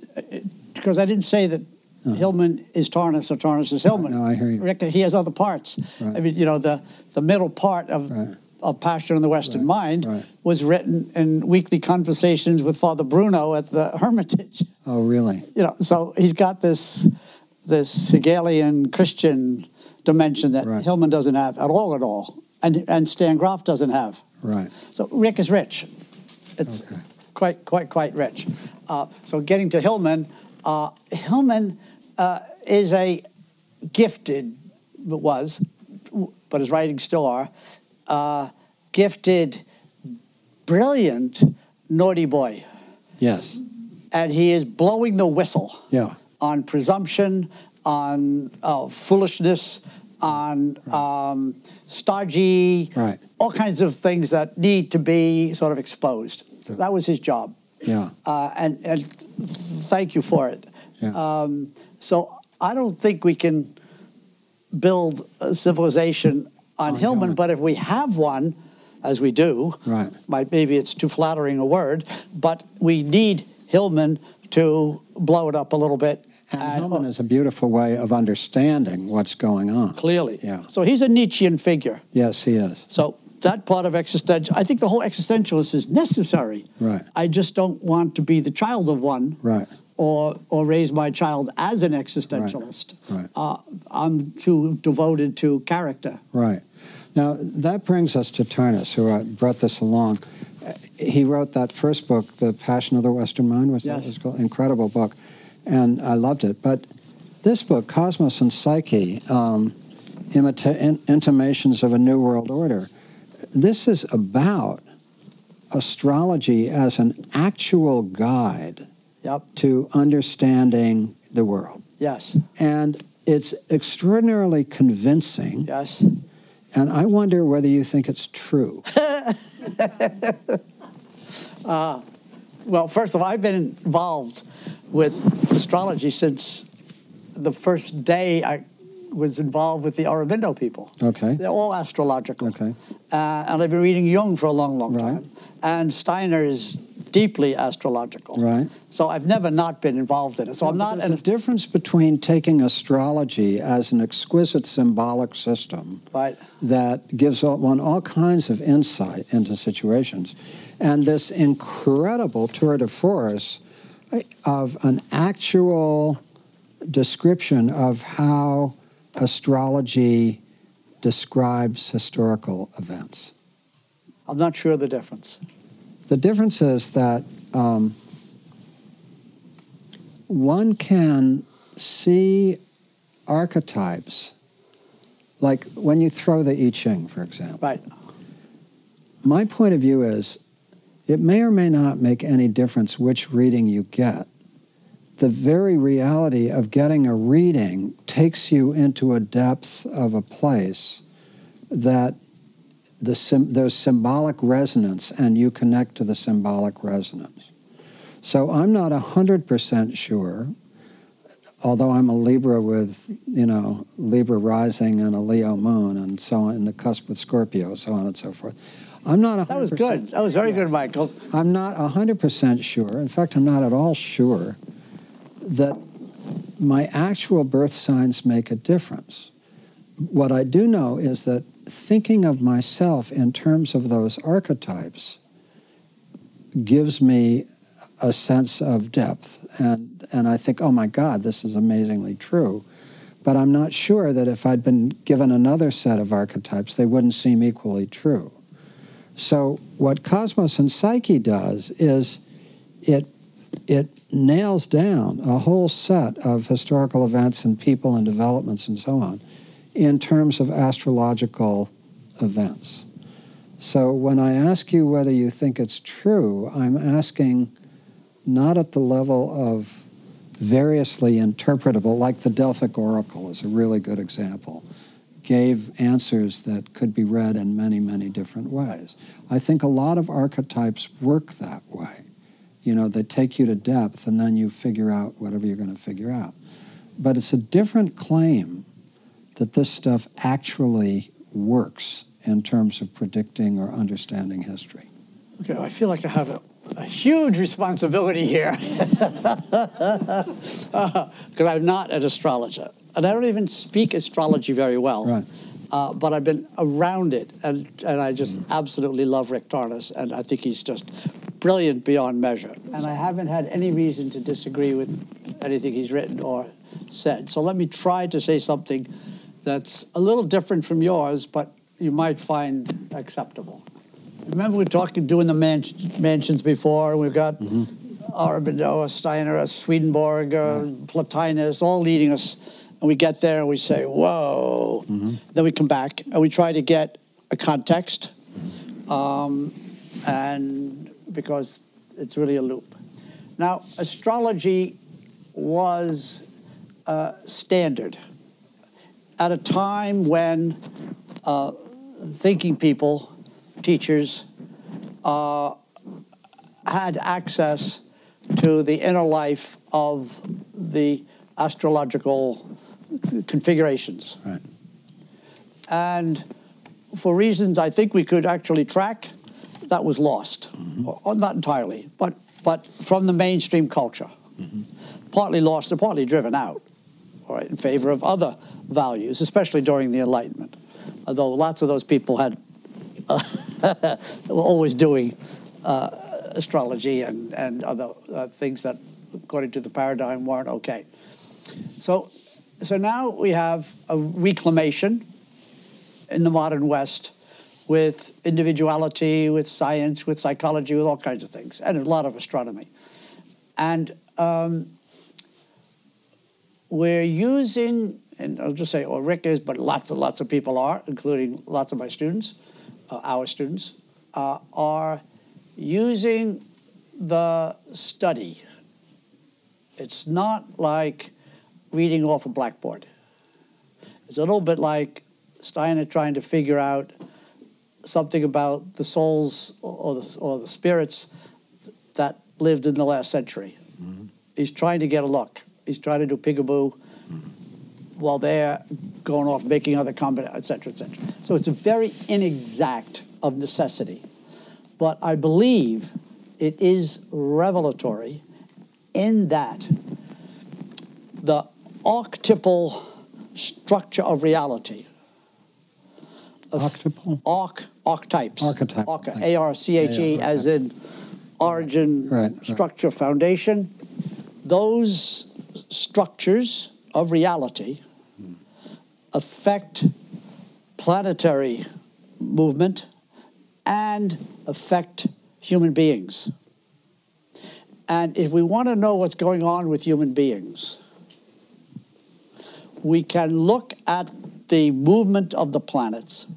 because I didn't say that uh-huh. Hillman is Tarnas or Tarnas is Hillman. No, I hear you. Rick, he has other parts. Right. I mean, you know, the the middle part of. Right. Of Passion in the Western right. Mind right. was written in weekly conversations with Father Bruno at the Hermitage. Oh, really? You know, so he's got this this Hegelian Christian dimension that right. Hillman doesn't have at all, at all, and and Stan Grof doesn't have. Right. So Rick is rich. It's okay quite, quite, quite rich. Uh, so getting to Hillman, uh, Hillman uh, is a gifted, but was, but his writings still are, uh, gifted, brilliant naughty boy. Yes. And he is blowing the whistle Yeah. on presumption, on uh, foolishness, on um, stodgy, Right. all kinds of things that need to be sort of exposed. That was his job. Yeah. Uh, and, and thank you for it. Yeah. Um, so I don't think we can build a civilization on, On Hillman, Hillman. but if we have one, as we do, Right. might, maybe it's too flattering a word, but we need Hillman to blow it up a little bit. And and- Hillman uh, is a beautiful way of understanding what's going on. clearly. Yeah. So he's a Nietzschean figure. Yes, he is. So that part of existential, I think the whole existentialist is necessary. Right. I just don't want to be the child of one. Right. Or, or raise my child as an existentialist. Right. Uh, I'm too devoted to character. Right. Now, that brings us to Tarnas, who brought this along. Uh, He wrote that first book, The Passion of the Western Mind, was that Yes. what it's called? Incredible book. And I loved it. But this book, Cosmos and Psyche, um, imita- in- Intimations of a New World Order, this is about astrology as an actual guide Yep. to understanding the world. Yes. And it's extraordinarily convincing. Yes. And I wonder whether you think it's true. Well, first of all, I've been involved with astrology since the first day I was involved with the Aurobindo people. Okay. They're all astrological. Okay. Uh, and I've been reading Jung for a long, long Right. time. And Steiner is deeply astrological. Right. So I've never not been involved in it. So I'm not. There's a difference between taking astrology as an exquisite symbolic system right. that gives one all kinds of insight into situations, and this incredible tour de force eh, of an actual description of how astrology describes historical events. I'm not sure of the difference. The difference is that um, one can see archetypes, like when you throw the I Ching, for example. Right. My point of view is it may or may not make any difference which reading you get. The very reality of getting a reading takes you into a depth of a place that the sim- there's symbolic resonance and you connect to the symbolic resonance. So I'm not 100% sure, although I'm a Libra with, you know, Libra rising and a Leo moon and so on, in the cusp with Scorpio, so on and so forth. I'm not 100%. That was good. That was very good, Michael. I'm not 100% sure. In fact, I'm not at all sure that my actual birth signs make a difference. What I do know is that thinking of myself in terms of those archetypes gives me a sense of depth. And, and I think, oh my God, this is amazingly true. But I'm not sure that if I'd been given another set of archetypes, they wouldn't seem equally true. So what Cosmos and Psyche does is it it nails down a whole set of historical events and people and developments and so on in terms of astrological events. So when I ask you whether you think it's true, I'm asking not at the level of variously interpretable, like the Delphic Oracle is a really good example, gave answers that could be read in many, many different ways. I think a lot of archetypes work that way. You know, they take you to depth and then you figure out whatever you're going to figure out. But it's a different claim that this stuff actually works in terms of predicting or understanding history. Okay, I feel like I have a, a huge responsibility here because I'm not an astrologer. And I don't even speak astrology very well. Right. Uh, but I've been around it, and, and I just absolutely love Rick Tarnas, and I think he's just brilliant beyond measure. And I haven't had any reason to disagree with anything he's written or said. So let me try to say something that's a little different from yours, but you might find acceptable. Remember we were talking, doing the man- mansions before, we've got Aurobindo, Steiner, Swedenborg, uh, Plotinus, all leading us. And we get there and we say, whoa. Then we come back and we try to get a context. Um, and because it's really a loop. Now, astrology was uh, standard at a time when uh, thinking people, teachers, uh, had access to the inner life of the astrological configurations. Right. And for reasons I think we could actually track, that was lost. Mm-hmm. Or, not entirely, but, but from the mainstream culture. Mm-hmm. Partly lost and partly driven out, right, in favor of other values, especially during the Enlightenment. Although lots of those people had uh, were always doing uh, astrology and, and other uh, things that, according to the paradigm, weren't okay. So, so now we have a reclamation in the modern West with individuality, with science, with psychology, with all kinds of things, and a lot of astronomy. And um, we're using, and I'll just say, or Rick is, but lots and lots of people are, including lots of my students, uh, our students, uh, are using the study. It's not like reading off a blackboard. It's a little bit like Steiner trying to figure out something about the souls or the, or the spirits that lived in the last century. Mm-hmm. He's trying to get a look. He's trying to do peekaboo while they're going off making other combinations, et cetera, et cetera. So it's very inexact of necessity. But I believe it is revelatory in that the archetypal structure of reality. Octuple? Arc, archetypes. Archetype. A R C H E, as in origin, right, structure, right. foundation. Those structures of reality affect planetary movement and affect human beings. And if we want to know what's going on with human beings, we can look at the movement of the planets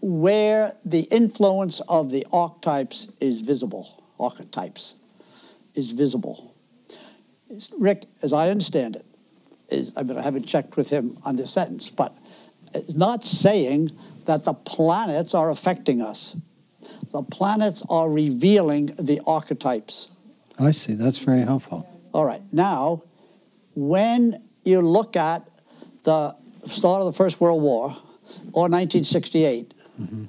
where the influence of the archetypes is visible. Archetypes is visible. Rick, as I understand it, is I mean I haven't checked with him on this sentence, but it's not saying that the planets are affecting us. The planets are revealing the archetypes. I see. That's very helpful. All right. Now, when you look at the start of the First World War or 1968, mm-hmm.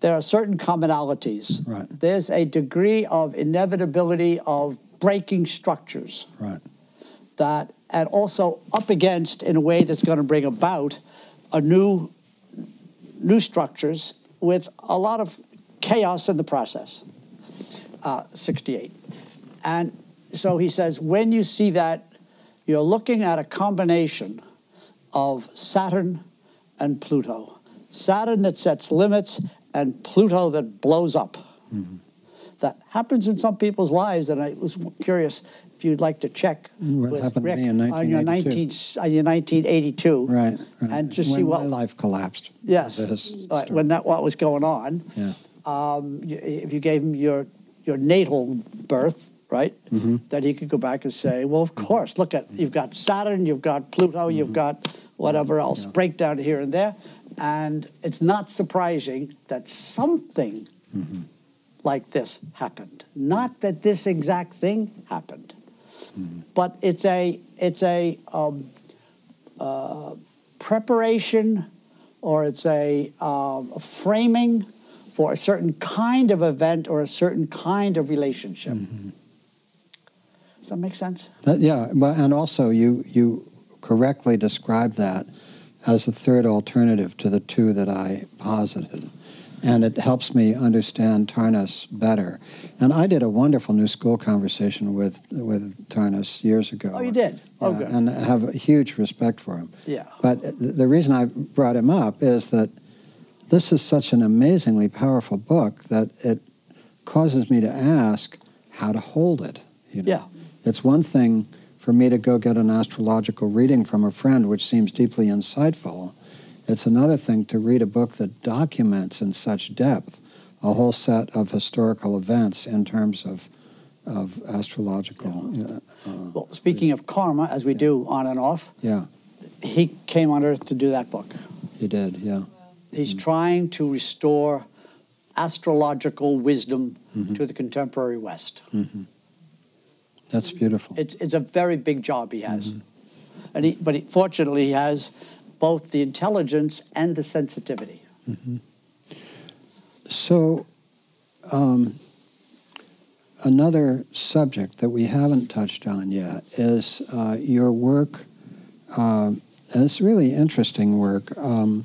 there are certain commonalities. Right. There's a degree of inevitability of breaking structures. Right. That and also up against in a way that's going to bring about a new new structures with a lot of chaos in the process. Uh, 68. And so he says, when you see that, you're looking at a combination of Saturn and Pluto. Saturn that sets limits and Pluto that blows up. Mm-hmm. That happens in some people's lives, and I was curious if you'd like to check what with happened Rick to me in on your 19, on your 1982, right, right. and just when see what my life collapsed. Yes, right, when that what was going on. Yeah. Um, if you gave him your your natal birth, right, mm-hmm. then he could go back and say, well, of course, look at you've got Saturn, you've got Pluto, mm-hmm. you've got whatever else, yeah. breakdown here and there, and it's not surprising that something. Mm-hmm. Like this happened. Not that this exact thing happened, but it's a it's a um, uh, preparation or it's a, uh, framing for a certain kind of event or a certain kind of relationship. Mm-hmm. Does that make sense? That, yeah, but and also you you correctly described that as a third alternative to the two that I posited and it helps me understand Tarnas better. And I did a wonderful new school conversation with with Tarnas years ago. Oh, you did? Oh, good. And I have a huge respect for him. Yeah. But the reason I brought him up is that this is such an amazingly powerful book that it causes me to ask how to hold it. You know? Yeah. It's one thing for me to go get an astrological reading from a friend, which seems deeply insightful it's another thing to read a book that documents in such depth a whole set of historical events in terms of of astrological. Uh, well, speaking of karma, as we do on and off, yeah, he came on Earth to do that book. He did, yeah. He's mm trying to restore astrological wisdom mm-hmm. to the contemporary West. Mm-hmm. That's beautiful. It, it's a very big job he has, mm-hmm. and he, but he, fortunately, he has both the intelligence and the sensitivity. Mm-hmm. So. Um, another subject that we haven't touched on yet is uh, your work, uh, and it's really interesting work, um,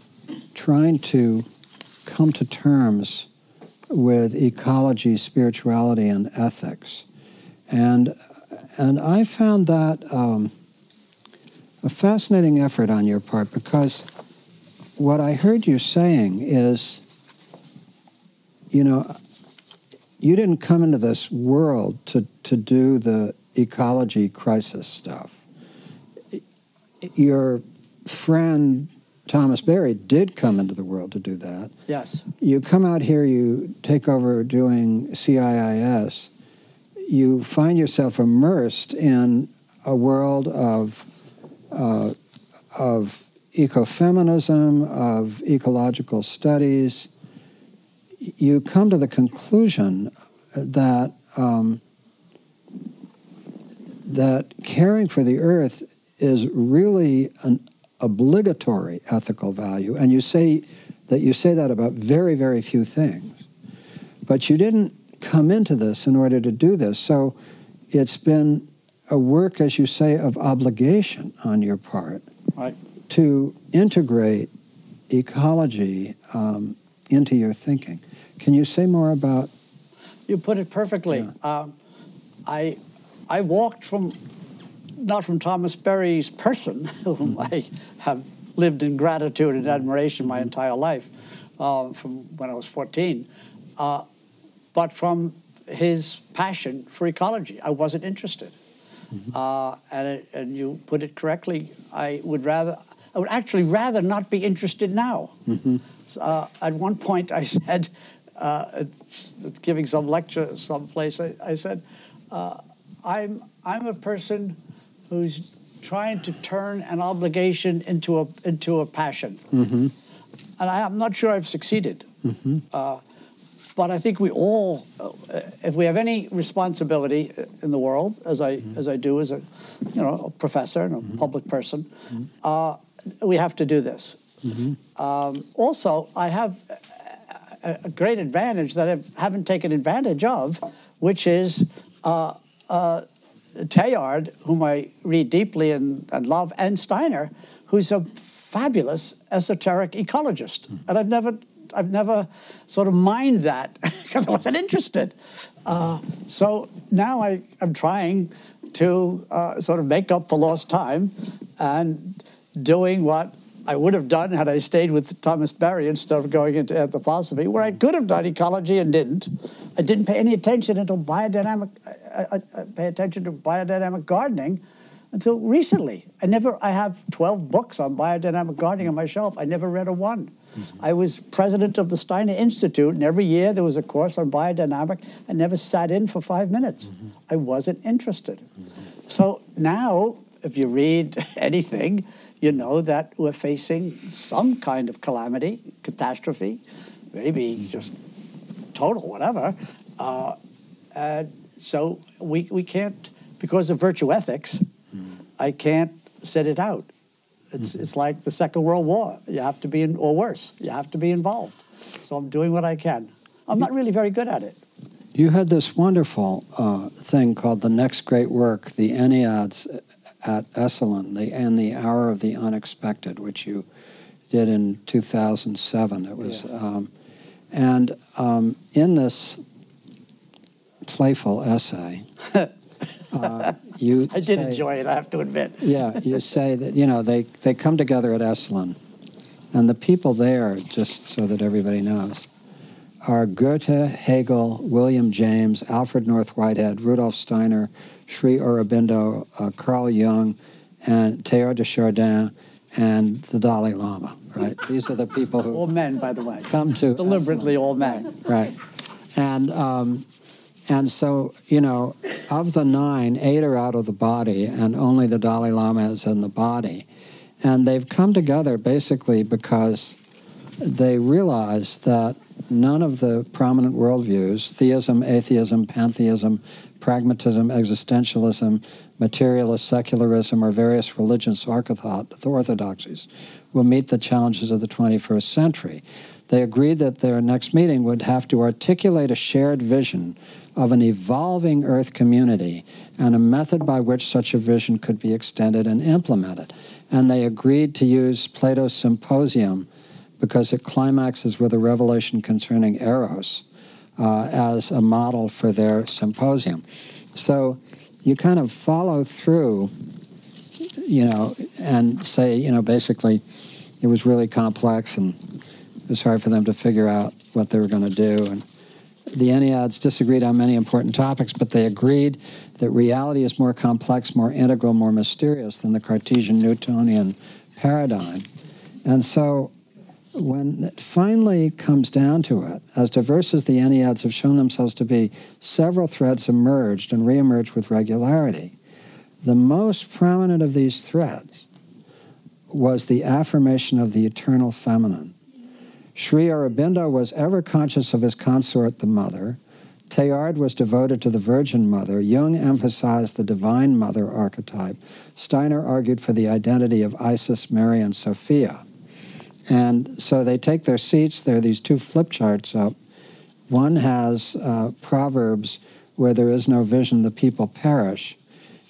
trying to come to terms with ecology, spirituality, and ethics. And, and I found that um, a fascinating effort on your part because what I heard you saying is, you know, you didn't come into this world to, to do the ecology crisis stuff. Your friend Thomas Berry did come into the world to do that. Yes. You come out here, you take over doing CIIS, you find yourself immersed in a world of, uh, of ecofeminism, of ecological studies, you come to the conclusion that um, that caring for the earth is really an obligatory ethical value, and you say that you say that about very very few things, but you didn't come into this in order to do this. So it's been a work, as you say, of obligation on your part right. to integrate ecology um, into your thinking. Can you say more about? You put it perfectly. Yeah. Um, I I walked from not from Thomas Berry's person, whom. I have lived in gratitude and admiration my mm-hmm. entire life, uh, from when I was 14, uh, but from his passion for ecology. I wasn't interested. Mm-hmm. Uh, and, it, and you put it correctly. I would rather, I would actually rather not be interested now. Mm-hmm. Uh, at one point, I said, uh, giving some lecture someplace, I, I said, uh, I'm, I'm a person who's trying to turn an obligation into a, into a passion. Mm-hmm. And I, am not sure I've succeeded. Mm-hmm. Uh, but I think we all, uh, if we have any responsibility in the world, as I, mm-hmm. as I do as a, you know, a professor and a mm-hmm. public person, mm-hmm. uh, we have to do this. Mm-hmm. Um, also, I have a, great advantage that I haven't taken advantage of, which is uh, uh, Teilhard, whom I read deeply and, and love, and Steiner, who's a fabulous esoteric ecologist. And I've never I've never sort of mined that because I wasn't interested. Uh, so now I, am trying to uh, sort of make up for lost time and doing what I would have done had I stayed with Thomas Berry instead of going into anthroposophy, where I could have done ecology and didn't. I didn't pay any attention until biodynamic, I, I, I pay attention to biodynamic gardening until recently. I never, I have 12 books on biodynamic gardening on my shelf. I never read a one. Mm-hmm. I was president of the Steiner Institute, and every year there was a course on biodynamic. I never sat in for five minutes. Mm-hmm. I wasn't interested. Mm-hmm. So now, if you read anything, you know that we're facing some kind of calamity, catastrophe, maybe just total, whatever. Uh, and so we, we can't, because of virtue ethics, mm. I can't set it out. It's, it's like the Second World War. You have to be in, or worse, you have to be involved. So I'm doing what I can. I'm not really very good at it. You had this wonderful uh, thing called the next great work, the Enneads at Esalen, the and the Hour of the Unexpected, which you did in 2007. It was, yeah. um, and um, in this playful essay, uh, you I did say, enjoy it. I have to admit. yeah, you say that you know they they come together at Esalen, and the people there, just so that everybody knows, are Goethe, Hegel, William James, Alfred North Whitehead, Rudolf Steiner, Sri Aurobindo, uh, Carl Jung, and Teilhard de Chardin, and the Dalai Lama, right? These are the people who all men, by the way, come to deliberately all men, right? And um, and so you know, of the nine, eight are out of the body, and only the Dalai Lama is in the body, and they've come together basically because they realize that none of the prominent worldviews theism, atheism, pantheism, pragmatism, existentialism, materialist secularism, or various religious orthodoxies will meet the challenges of the 21st century. They agreed that their next meeting would have to articulate a shared vision of an evolving Earth community and a method by which such a vision could be extended and implemented. And they agreed to use Plato's Symposium because it climaxes with a revelation concerning Eros uh, as a model for their symposium. So you kind of follow through, you know, and say, you know, basically it was really complex and it was hard for them to figure out what they were going to do. And the Enneads disagreed on many important topics, but they agreed that reality is more complex, more integral, more mysterious than the Cartesian Newtonian paradigm. And so when it finally comes down to it, as diverse as the Enneads have shown themselves to be, several threads emerged and reemerged with regularity. The most prominent of these threads was the affirmation of the eternal feminine. Sri Aurobindo was ever conscious of his consort, the mother. Teilhard was devoted to the Virgin Mother. Jung emphasized the Divine Mother archetype. Steiner argued for the identity of Isis, Mary, and Sophia. And so they take their seats. There are these two flip charts up. One has uh, Proverbs, where there is no vision, the people perish.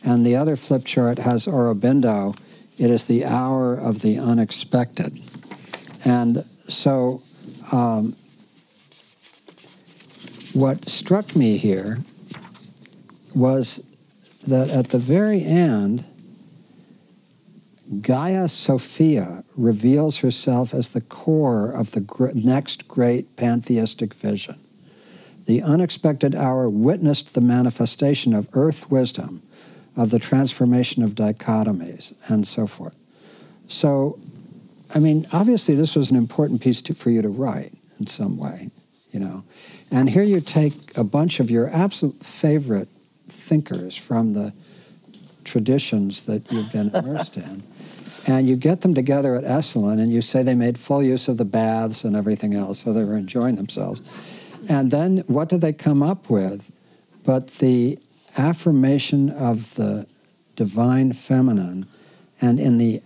And the other flip chart has Aurobindo, it is the hour of the unexpected. And so, um, what struck me here was that at the very end, Gaia Sophia reveals herself as the core of the gr- next great pantheistic vision. The unexpected hour witnessed the manifestation of earth wisdom, of the transformation of dichotomies, and so forth. So, I mean, obviously, this was an important piece to, for you to write in some way, you know. And here you take a bunch of your absolute favorite thinkers from the traditions that you've been immersed in and you get them together at Esalen, and you say they made full use of the baths and everything else, so they were enjoying themselves. And then what do they come up with? But the affirmation of the divine feminine, and in the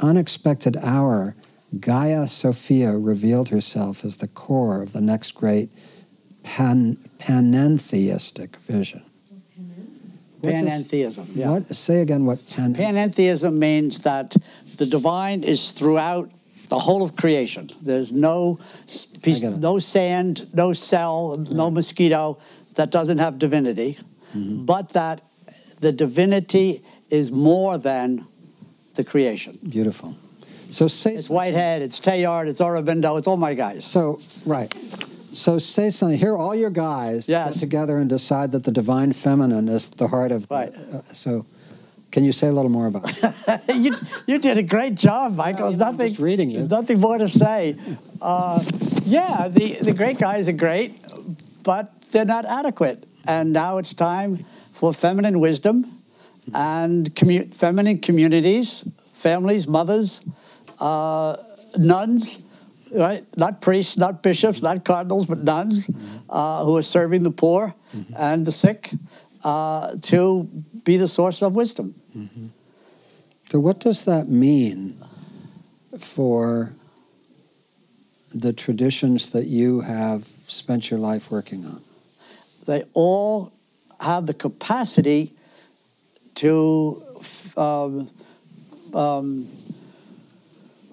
unexpected hour, Gaia Sophia revealed herself as the core of the next great pan, panentheistic vision. Panentheism. Does, yeah. What, say again what pan- panentheism means that the divine is throughout the whole of creation. There's no piece, no sand, no cell, right. no mosquito that doesn't have divinity, mm-hmm. but that the divinity is more than the creation. Beautiful. So say it's Whitehead, it's Teilhard, it's Aurobindo, it's all my guys. So right. So say something. Here, all your guys yes. get together and decide that the divine feminine is the heart of. Right. Uh, so, can you say a little more about it? you, you did a great job, Michael. No, nothing. Just reading you. Nothing more to say. Uh, yeah, the the great guys are great, but they're not adequate. And now it's time for feminine wisdom and commu- feminine communities, families, mothers, uh, nuns right? Not priests, not bishops, not cardinals, but nuns uh, who are serving the poor mm-hmm. and the sick uh, to be the source of wisdom. Mm-hmm. So, what does that mean for the traditions that you have spent your life working on? They all have the capacity to um, um,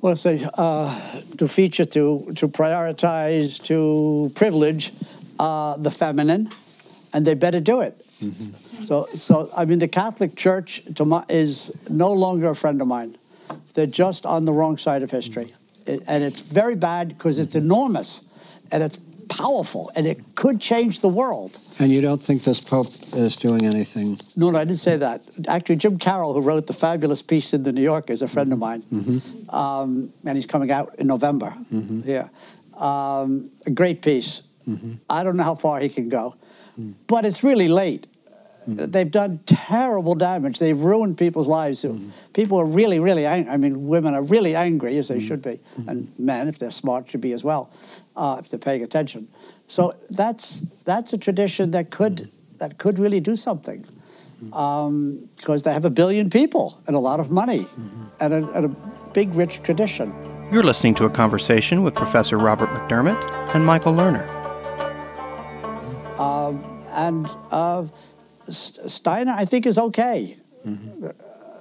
well, say, uh, to feature, to, to prioritize, to privilege uh, the feminine, and they better do it. Mm-hmm. So, so I mean, the Catholic Church my, is no longer a friend of mine. They're just on the wrong side of history, mm-hmm. it, and it's very bad because it's enormous, and it's powerful, and it could change the world. And you don't think this Pope is doing anything? No, no, I didn't say that. Actually, Jim Carroll, who wrote the fabulous piece in the New Yorker, is a friend of mine, mm-hmm. um, and he's coming out in November mm-hmm. here. Um, a great piece. Mm-hmm. I don't know how far he can go, mm. but it's really late. Mm-hmm. They've done terrible damage. They've ruined people's lives. Mm-hmm. People are really, really angry. I mean, women are really angry, as they mm-hmm. should be. Mm-hmm. And men, if they're smart, should be as well, uh, if they're paying attention. So that's, that's a tradition that could, that could really do something. Because um, they have a billion people and a lot of money and a, and a big, rich tradition. You're listening to a conversation with Professor Robert McDermott and Michael Lerner. Um, and uh, Steiner, I think, is okay. Mm-hmm.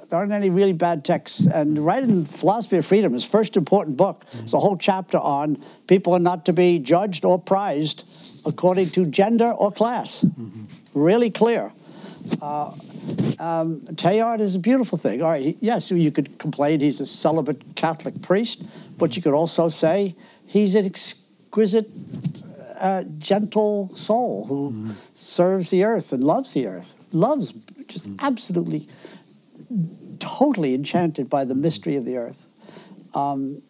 There aren't any really bad texts. And writing Philosophy of Freedom, his first important book, mm-hmm. it's a whole chapter on people are not to be judged or prized according to gender or class. Mm-hmm. Really clear. Uh, um, Teilhard is a beautiful thing. All right, yes, you could complain he's a celibate Catholic priest, but you could also say he's an exquisite a gentle soul who mm. serves the earth and loves the earth, loves just mm. absolutely, totally enchanted by the mystery of the earth. Um,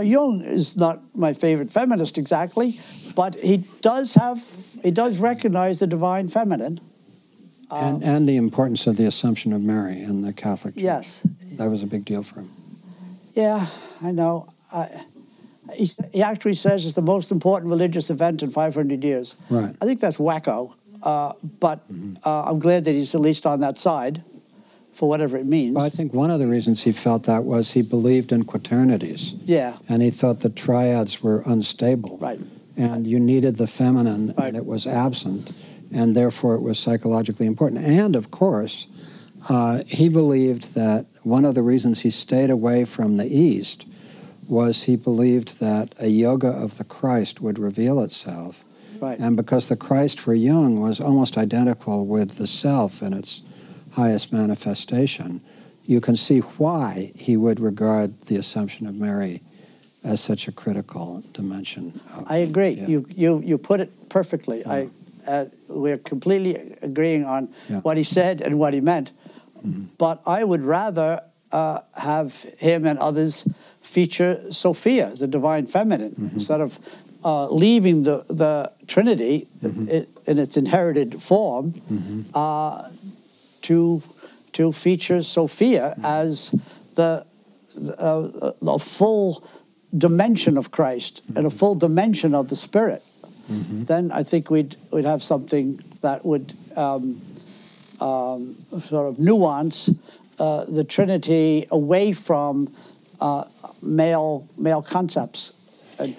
Jung is not my favorite feminist exactly, but he does have he does recognize the divine feminine. and, um, and the importance of the Assumption of Mary in the Catholic Church. Yes. That was a big deal for him. Yeah, I know. I, he, he actually says it's the most important religious event in 500 years. Right. I think that's wacko, uh, but mm-hmm. uh, I'm glad that he's at least on that side for whatever it means. Well, I think one of the reasons he felt that was he believed in quaternities. Yeah. And he thought the triads were unstable. Right. And you needed the feminine, right. and it was absent, and therefore it was psychologically important. And of course, uh, he believed that one of the reasons he stayed away from the East was he believed that a yoga of the Christ would reveal itself. Right. And because the Christ for Jung was almost identical with the self in its highest manifestation, you can see why he would regard the Assumption of Mary as such a critical dimension. Of, I agree. Yeah. You, you, you put it perfectly. Yeah. I, uh, we're completely agreeing on yeah. what he said and what he meant. Mm-hmm. But I would rather uh, have him and others feature Sophia, the divine feminine, mm-hmm. instead of uh, leaving the, the Trinity mm-hmm. in, in, its inherited form mm-hmm. uh, to, to feature Sophia mm-hmm. as the, uh, the full dimension of Christ and a mm-hmm. full dimension of the Spirit. Mm-hmm. Then I think we'd, we'd have something that would um, um, sort of nuance uh, the Trinity away from uh, male male concepts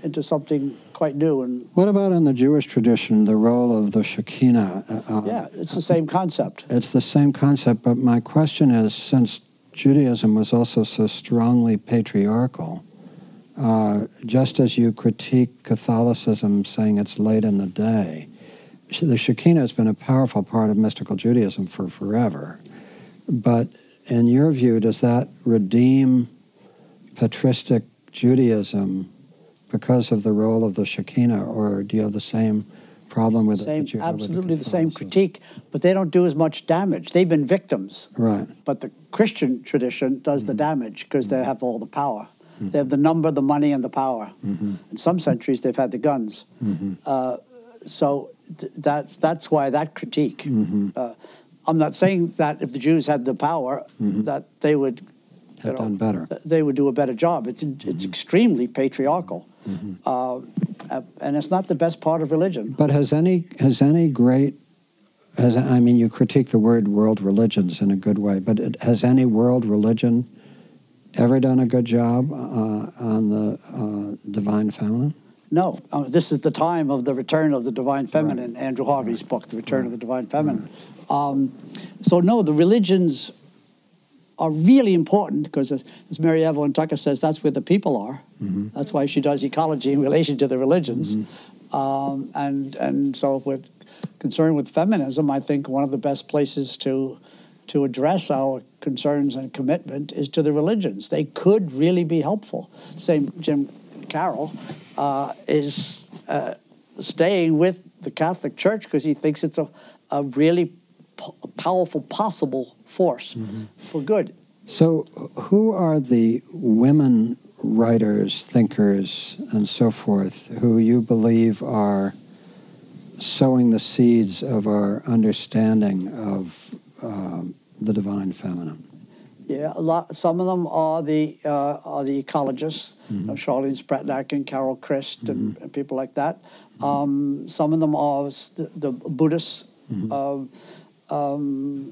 into something quite new. And what about in the Jewish tradition, the role of the Shekinah? Uh, uh, yeah, it's the same concept. It's the same concept, but my question is, since Judaism was also so strongly patriarchal, uh, just as you critique Catholicism, saying it's late in the day, the Shekinah has been a powerful part of mystical Judaism for forever. But in your view, does that redeem patristic Judaism because of the role of the Shekinah, or do you have the same problem with same, it? absolutely the, the same critique, but they don't do as much damage. They've been victims. Right. But the Christian tradition does mm-hmm. the damage because mm-hmm. they have all the power. Mm-hmm. They have the number, the money, and the power. Mm-hmm. In some centuries, they've had the guns. Mm-hmm. Uh, so th- that, that's why that critique. Mm-hmm. Uh, I'm not saying that if the Jews had the power, that they would have know, done better. They would do a better job. It's mm-hmm. it's extremely patriarchal, mm-hmm. uh, and it's not the best part of religion. But has any has any great has I mean you critique the word world religions in a good way, but it, has any world religion ever done a good job uh, on the uh, divine feminine? No, uh, this is the time of the return of the divine feminine. Right. Andrew Harvey's right. book, The Return right. of the Divine Feminine. Um, so no, the religions are really important because, as, Mary Evelyn Tucker says, that's where the people are. Mm-hmm. That's why she does ecology in relation to the religions. Mm-hmm. Um, and, and so, if we're concerned with feminism, I think one of the best places to, to address our concerns and commitment is to the religions. They could really be helpful. Same Jim Carroll uh, is. Uh, staying with the Catholic Church because he thinks it's a, a really po- powerful, possible force mm-hmm. for good. So, who are the women writers, thinkers, and so forth who you believe are sowing the seeds of our understanding of um, the divine feminine? Yeah, a lot. Some of them are the uh, are the ecologists, mm-hmm. uh, Charlene Spretnak and Carol Christ and, mm-hmm. and people like that. Mm-hmm. Um, some of them are the, the Buddhists, mm-hmm. uh, um,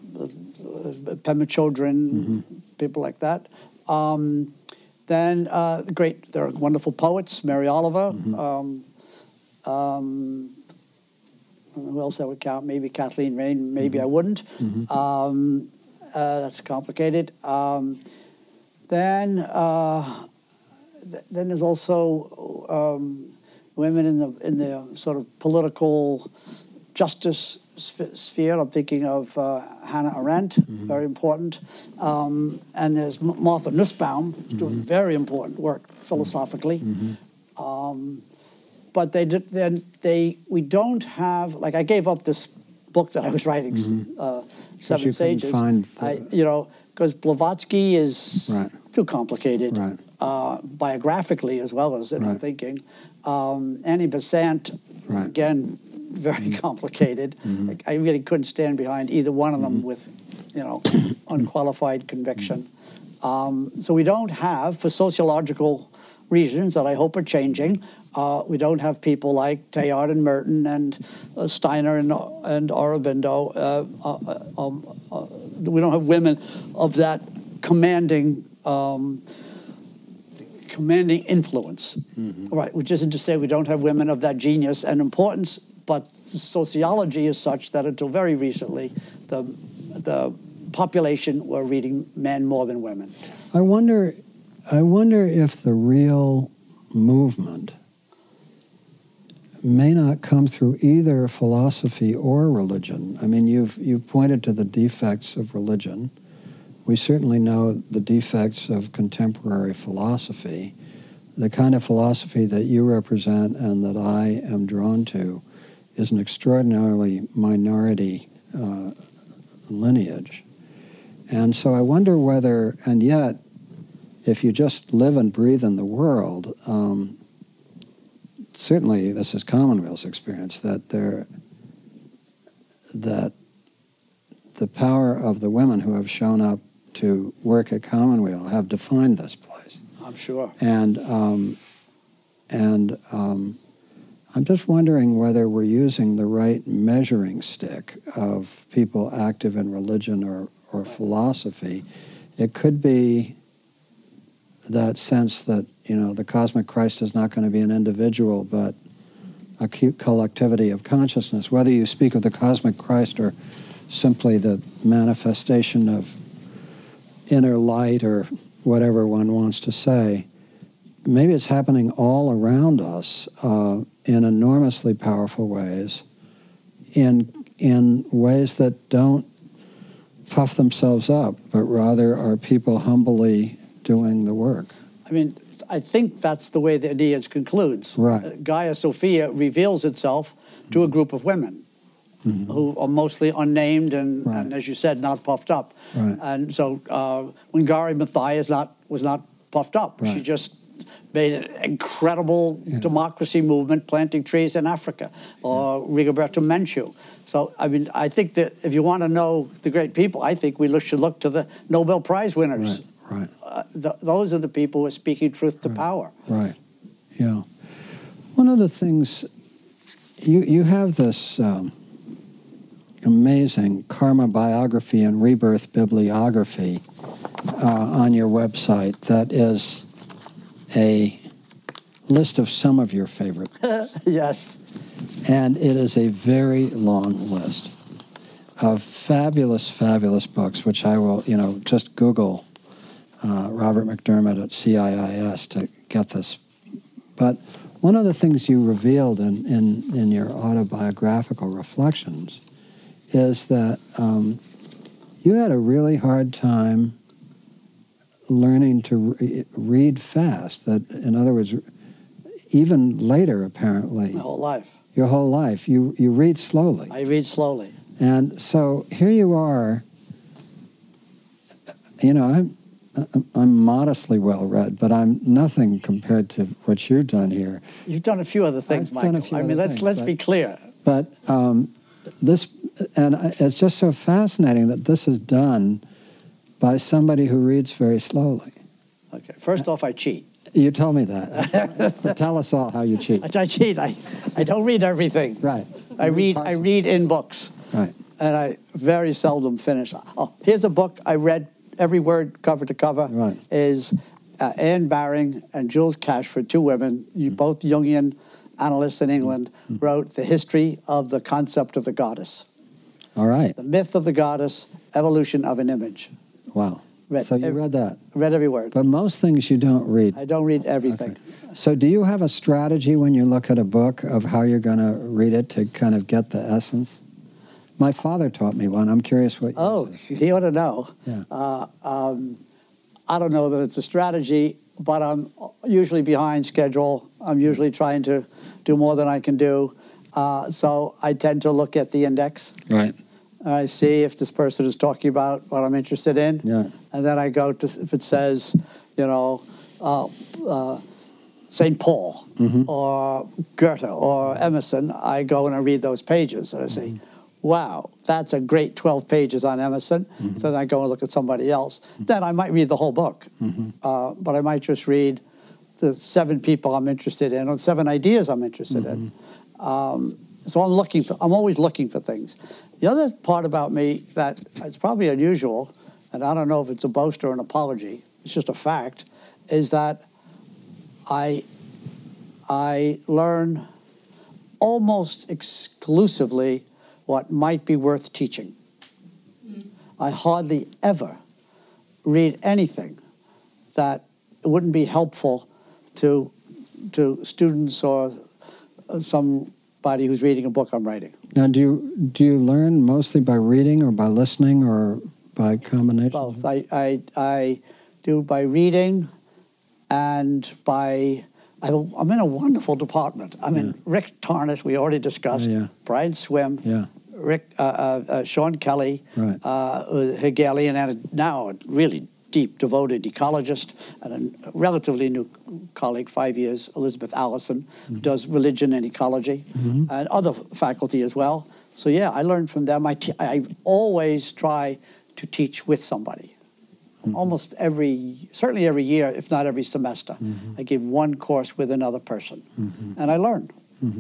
Pema Chodron, mm-hmm. people like that. Um, then uh, great, there are wonderful poets, Mary Oliver. Mm-hmm. Um, um, who else I would count? Maybe Kathleen Raine. Maybe I wouldn't. Um, uh, that's complicated. Um, then, uh, th- then there's also um, women in the in the sort of political justice sphere. I'm thinking of uh, Hannah Arendt, mm-hmm. very important. Um, and there's Martha Nussbaum, mm-hmm. doing very important work philosophically. Mm-hmm. Um, but they then they we don't have like I gave up this book that I was writing, mm-hmm. uh, Seven Sages. I, you know, because Blavatsky is right. too complicated, right. uh, biographically as well as in right. thinking. Um, Annie Besant, again, very mm-hmm. complicated. Mm-hmm. Like, I really couldn't stand behind either one of them mm-hmm. with, you know, unqualified conviction. Um, so we don't have, for sociological reasons that I hope are changing, uh, we don't have people like Teilhard and Merton and uh, Steiner and, and Aurobindo. Uh, uh um, uh, we don't have women of that commanding um, commanding influence. Mm-hmm. Right, which isn't to say we don't have women of that genius and importance, but sociology is such that until very recently, the the population were reading men more than women. I wonder, I wonder if the real movement may not come through either philosophy or religion. I mean, you've, you've pointed to the defects of religion. We certainly know the defects of contemporary philosophy. The kind of philosophy that you represent and that I am drawn to is an extraordinarily minority uh, lineage. And so I wonder whether, and yet, if you just live and breathe in the world, um, certainly this is Commonweal's experience that there that the power of the women who have shown up to work at Commonweal have defined this place. I'm sure. And um, and um, I'm just wondering whether we're using the right measuring stick of people active in religion or, or philosophy. It could be that sense that you know the cosmic Christ is not going to be an individual, but a collectivity of consciousness. Whether you speak of the cosmic Christ or simply the manifestation of inner light or whatever one wants to say, maybe it's happening all around us uh, in enormously powerful ways, in in ways that don't puff themselves up, but rather are people humbly doing the work. I mean, I think that's the way the Aeneid concludes. Right. Gaia Sophia reveals itself to a group of women mm-hmm. who are mostly unnamed and, right. and, as you said, not puffed up. Right. And so uh, Wangari Maathai not was not puffed up, right. she just made an incredible yeah. democracy movement planting trees in Africa, or yeah. Rigoberta Menchú. So, I mean, I think that if you want to know the great people, I think we should look to the Nobel Prize winners. Right. Right. Uh, th- those are the people who are speaking truth to right. power. Right. Yeah. One of the things you you have this um, amazing karma biography and rebirth bibliography uh, on your website that is a list of some of your favorite. yes. And it is a very long list of fabulous, fabulous books, which I will, you know, just Google uh, Robert McDermott at CIIS to get this. But one of the things you revealed in, in, in your autobiographical reflections is that um, you had a really hard time learning to re- read fast. That, in other words, even later, apparently. My whole life. your whole life. You you read slowly, I read slowly. and so here you are. You know, I'm I'm modestly well read, but I'm nothing compared to what you've done here. You've done a few other things, I've Michael. done a few I mean, let's things, let's but- be clear. But um, this, and it's just so fascinating that this is done by somebody who reads very slowly. Okay. First off, I cheat. You told me that. but tell us all how you cheat. I cheat. I, I don't read everything. Right. I read I read in books, Right. and I very seldom finish. Oh, here's a book I read every word cover to cover. Right. Is uh, Anne Baring and Jules Cashford, two women, Mm-hmm. you both Jungian analysts in England, wrote the history of the concept of the goddess, All right. the myth of the goddess, evolution of an image. Wow. Read so you every- read that. Read every word. But most things you don't read. I don't read everything. So do you have a strategy when you look at a book of how you're going to read it to kind of get the essence? My father taught me one. I'm curious what Oh, he ought to know. Yeah. Uh, um, I don't know that it's a strategy, but I'm usually behind schedule. I'm usually trying to do more than I can do. Uh, so I tend to look at the index. Right. And I see if this person is talking about what I'm interested in. Yeah. And then I go to, if it says, you know, uh, uh, St. Paul or Goethe or Emerson, I go and I read those pages and I say, wow, that's a great 12 pages on Emerson. So then I go and look at somebody else. Then I might read the whole book, uh, but I might just read the seven people I'm interested in or seven ideas I'm interested in. Um, so I'm looking for, I'm always looking for things. The other part about me that it's probably unusual, and I don't know if it's a boast or an apology, it's just a fact, is that I I learn almost exclusively what might be worth teaching. I hardly ever read anything that wouldn't be helpful to to students or uh, somebody who's reading a book I'm writing. Now, do you do you learn mostly by reading or by listening or by combination? Both. I, I, I do by reading and by. I, I'm in a wonderful department. I'm in Rick Tarnas, we already discussed, Yeah, yeah. Brian Swimme, Yeah. Rick, uh, uh, uh, Sean Kelly, Right. uh, Hegelian, and now really deep, devoted ecologist, and a relatively new colleague, five years, Elizabeth Allison, Mm-hmm. does religion and ecology, mm-hmm. and other faculty as well. So yeah, I learned from them. I, always try to teach with somebody. Mm-hmm. Almost every, certainly every year, if not every semester, mm-hmm. I give one course with another person, and I learn.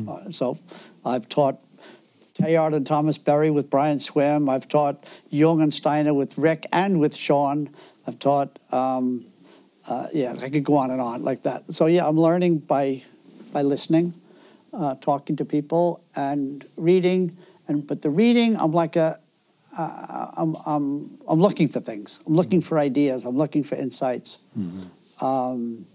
Uh, so I've taught Teilhard and Thomas Berry with Brian Swimme. I've taught Jung and Steiner with Rick and with Sean. I've taught, um, uh, yeah, I could go on and on like that. So yeah, I'm learning by by listening, uh, talking to people, and reading. And but the reading, I'm like a, uh, I'm, I'm I'm looking for things. I'm looking for ideas. I'm looking for insights. Um,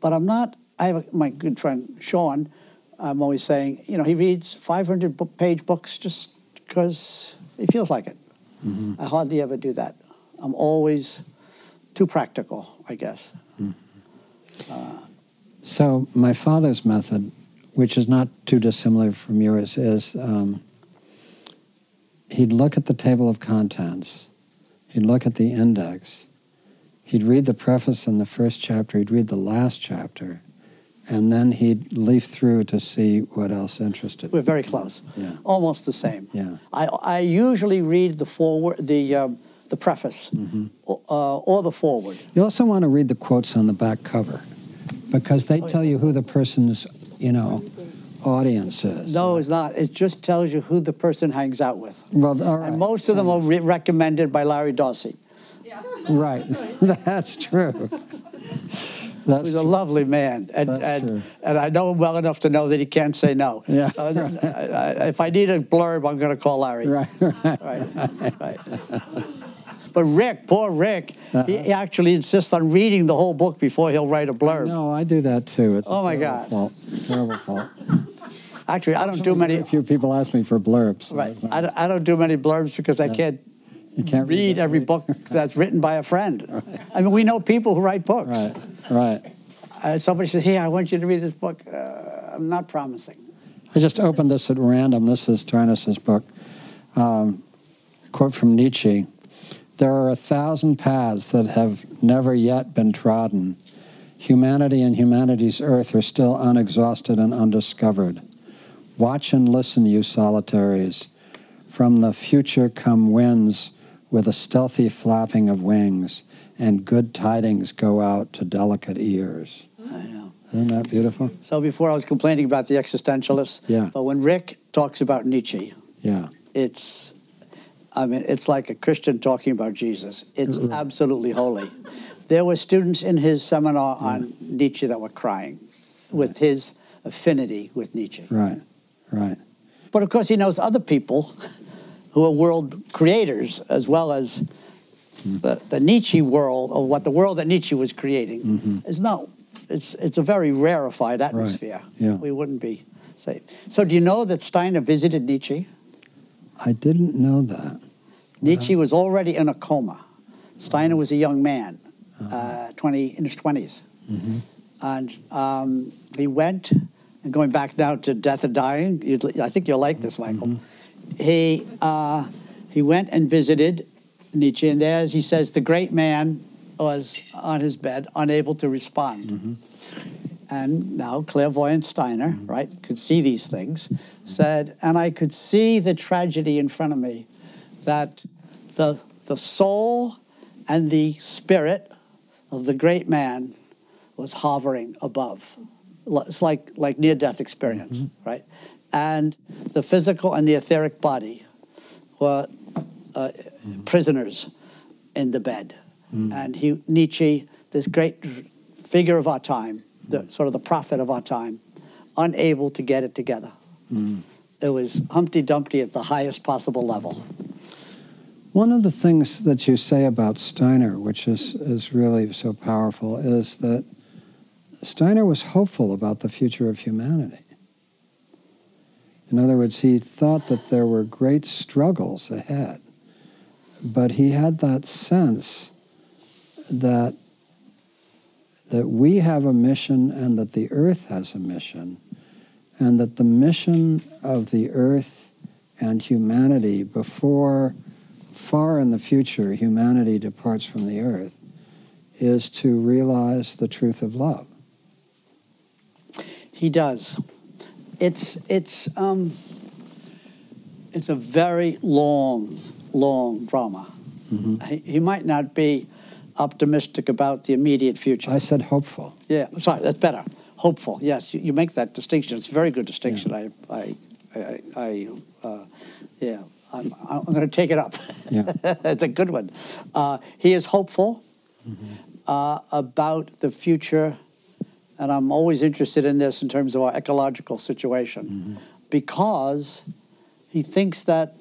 but I'm not. I have a, my good friend Sean. I'm always saying, you know, he reads 500 book page books just because he feels like it. I hardly ever do that. I'm always too practical, I guess. So my father's method, which is not too dissimilar from yours, is um, he'd look at the table of contents, he'd look at the index, he'd read the preface in the first chapter, he'd read the last chapter, and then he'd leaf through to see what else interested. We're very close, Yeah. almost the same. Yeah. I, I usually read the forward, the um, the preface, o- uh, or the forward. You also want to read the quotes on the back cover because they tell you who the person's, you know, audience is. No, it's not. It just tells you who the person hangs out with. Well, all right. And most of them are re- recommended by Larry Dossey, Right. That's true. That's who's a lovely man. And, and, and I know him well enough to know that he can't say no. Yeah. So, I- I- if I need a blurb, I'm going to call Larry. Right, right. Right, right. But Rick, poor Rick, he he actually insists on reading the whole book before he'll write a blurb. No, I do that too. It's a Oh, my God. Fault. Terrible fault. Actually, I don't do many. A few people ask me for blurbs. so Right, not- I don't, I don't do many blurbs because I can't you can't read that. every book that's written by a friend. I mean, we know people who write books. Right, right. Uh, somebody says, "Hey, I want you to read this book." Uh, I'm not promising. I just opened this at random. This is Tarnas's book. Um, quote from Nietzsche There are a thousand paths that have never yet been trodden. Humanity and humanity's earth are still unexhausted and undiscovered. Watch and listen, you solitaries. From the future come winds with a stealthy flapping of wings, and good tidings go out to delicate ears. I know. Isn't that beautiful? So before I was complaining about the existentialists, Yeah. but when Rick talks about Nietzsche, Yeah. it's I mean, it's like a Christian talking about Jesus. It's mm-hmm. absolutely holy. There were students in his seminar mm. on Nietzsche that were crying with his affinity with Nietzsche. Right. Right. But of course, he knows other people who are world creators as well as mm. the, the Nietzsche world, or what the world that Nietzsche was creating, mm-hmm. is not. It's it's a very rarefied atmosphere. Yeah. We wouldn't be safe. So, do you know that Steiner visited Nietzsche? I didn't know that. Nietzsche was already in a coma. Steiner was a young man, uh, 20, in his 20s. And um, he went, and going back now to Death and Dying, you'd, I think you'll like this, Michael. He, uh, he went and visited Nietzsche, and there, as he says, the great man was on his bed, unable to respond. And now clairvoyant Steiner, mm-hmm. right, could see these things, said, and I could see the tragedy in front of me that the, the soul and the spirit of the great man was hovering above. It's like, like near death experience, mm-hmm. right? And the physical and the etheric body were uh, mm-hmm. prisoners in the bed. And he, Nietzsche, this great figure of our time, the, mm. sort of the prophet of our time, unable to get it together. Mm. It was Humpty Dumpty at the highest possible level. One of the things that you say about Steiner, which is, is really so powerful, is that Steiner was hopeful about the future of humanity. In other words, he thought that there were great struggles ahead, but he had that sense that that we have a mission and that the earth has a mission, and that the mission of the earth and humanity before far in the future humanity departs from the earth is to realize the truth of love. He does. It's it's um, it's a very long, long drama. He, he might not be optimistic about the immediate future. I said hopeful. Yeah, sorry, that's better. Hopeful. Yes, you, you make that distinction. It's a very good distinction. I, I, I, I uh, yeah, I'm, I'm going to take it up. Yeah. it's a good one. Uh, he is hopeful uh, about the future, and I'm always interested in this in terms of our ecological situation, because he thinks that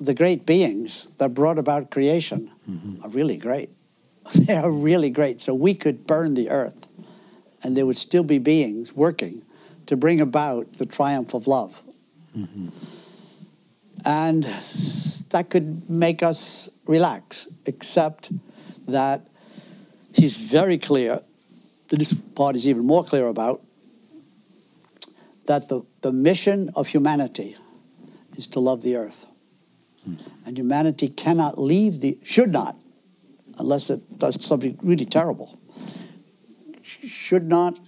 the great beings that brought about creation are really great. They are really great. So we could burn the earth, and there would still be beings working to bring about the triumph of love. Mm-hmm. And that could make us relax, except that he's very clear, this part is even more clear about, that the, the mission of humanity is to love the earth. Hmm. And humanity cannot leave the, should not, unless it does something really terrible, should not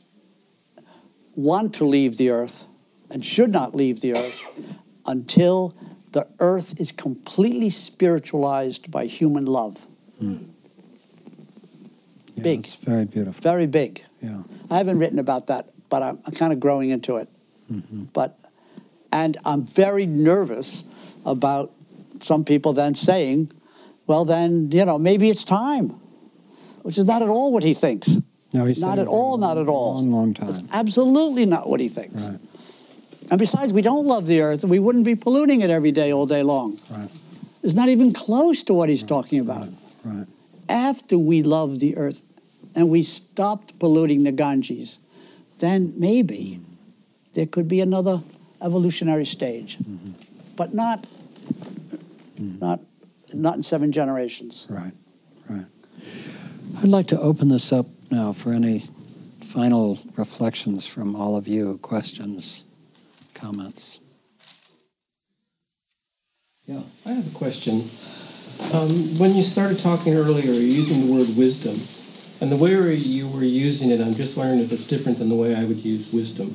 want to leave the earth and should not leave the earth until the earth is completely spiritualized by human love. Hmm. Yeah, Big. It's very beautiful. Very big. Yeah. I haven't written about that, but I'm, I'm kind of growing into it. Mm-hmm. But, and I'm very nervous about some people then saying, well, then, you know, maybe it's time, which is not at all what he thinks. No, he said Not at all, long, not at all. Long, long time. That's absolutely not what he thinks. Right. And besides, we don't love the earth, and we wouldn't be polluting it every day, all day long. Right. It's not even close to what he's talking about. Right. After we love the earth and we stopped polluting the Ganges, then maybe there could be another evolutionary stage, mm-hmm. but not, mm-hmm. not, not in seven generations. Right. Right. I'd like to open this up now for any final reflections from all of you, questions, comments. Yeah, I have a question. Um, when you started talking earlier, you were using the word wisdom, and the way you were using it, I'm just wondering if it's different than the way I would use wisdom,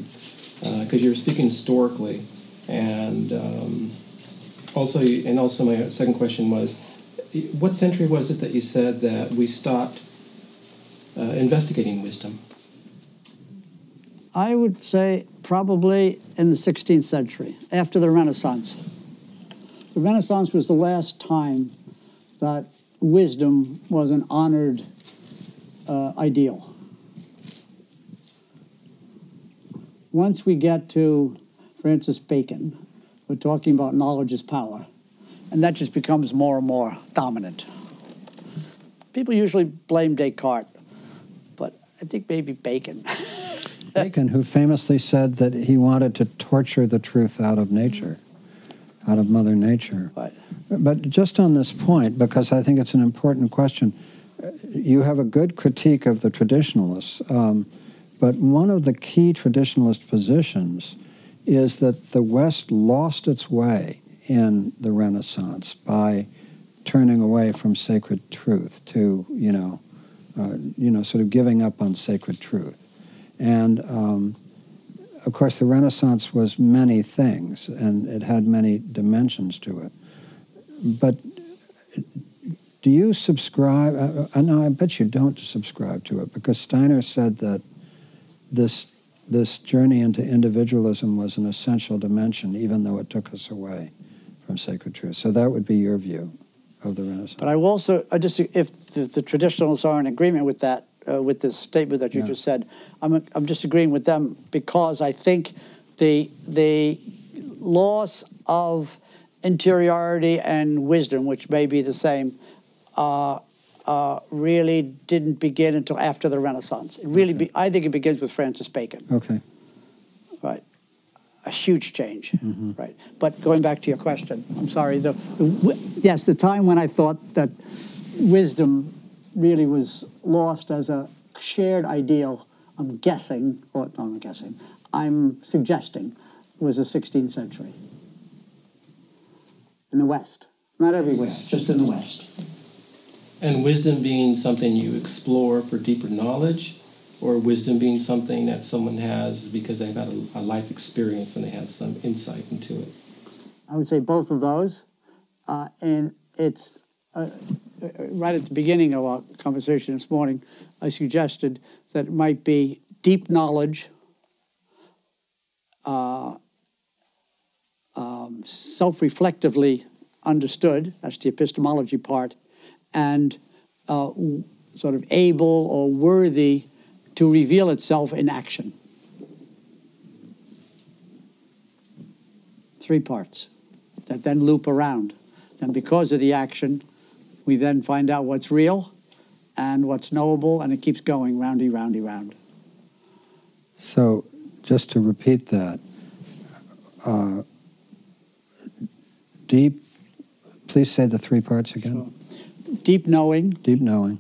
because uh, you're speaking historically, and um, also, and also my second question was, what century was it that you said that we stopped uh, investigating wisdom? I would say probably in the 16th century, after the Renaissance. The Renaissance was the last time that wisdom was an honored uh, ideal. Once we get to Francis Bacon, we're talking about knowledge is power, and that just becomes more and more dominant. People usually blame Descartes, but I think maybe Bacon. Bacon, who famously said that he wanted to torture the truth out of nature, out of Mother Nature. Right. But just on this point, because I think it's an important question, you have a good critique of the traditionalists, um, but one of the key traditionalist positions is that the West lost its way in the Renaissance by turning away from sacred truth to, you know, uh, you know, sort of giving up on sacred truth. And um, of course, the Renaissance was many things, and it had many dimensions to it. But do you subscribe? Uh, uh no, I bet you don't subscribe to it because Steiner said that this this journey into individualism was an essential dimension, even though it took us away from sacred truth. So that would be your view of the Renaissance. But I will also, I just if the, the traditionalists are in agreement with that, uh, with this statement that you yeah. just said. I'm, I'm disagreeing with them because I think the the loss of interiority and wisdom, which may be the same, uh, uh, really didn't begin until after the Renaissance. It really, okay. be, I think, it begins with Francis Bacon. Okay. Right. A huge change. Mm-hmm. Right. But going back to your question, I'm sorry. The, the yes, the time when I thought that wisdom really was lost as a shared ideal. I'm guessing, or no, I'm guessing, I'm suggesting was the 16th century in the West. Not everywhere, just in the West. And wisdom being something you explore for deeper knowledge, or wisdom being something that someone has because they've had a, a life experience and they have some insight into it? I would say both of those. Uh, and it's uh, right at the beginning of our conversation this morning, I suggested that it might be deep knowledge, uh, um, self reflectively understood, that's the epistemology part, and uh, sort of able or worthy to reveal itself in action. Three parts that then loop around. And because of the action, we then find out what's real and what's knowable, and it keeps going roundy, roundy, round. So, just to repeat that, uh, deep, please say the three parts again. Deep knowing. Deep knowing.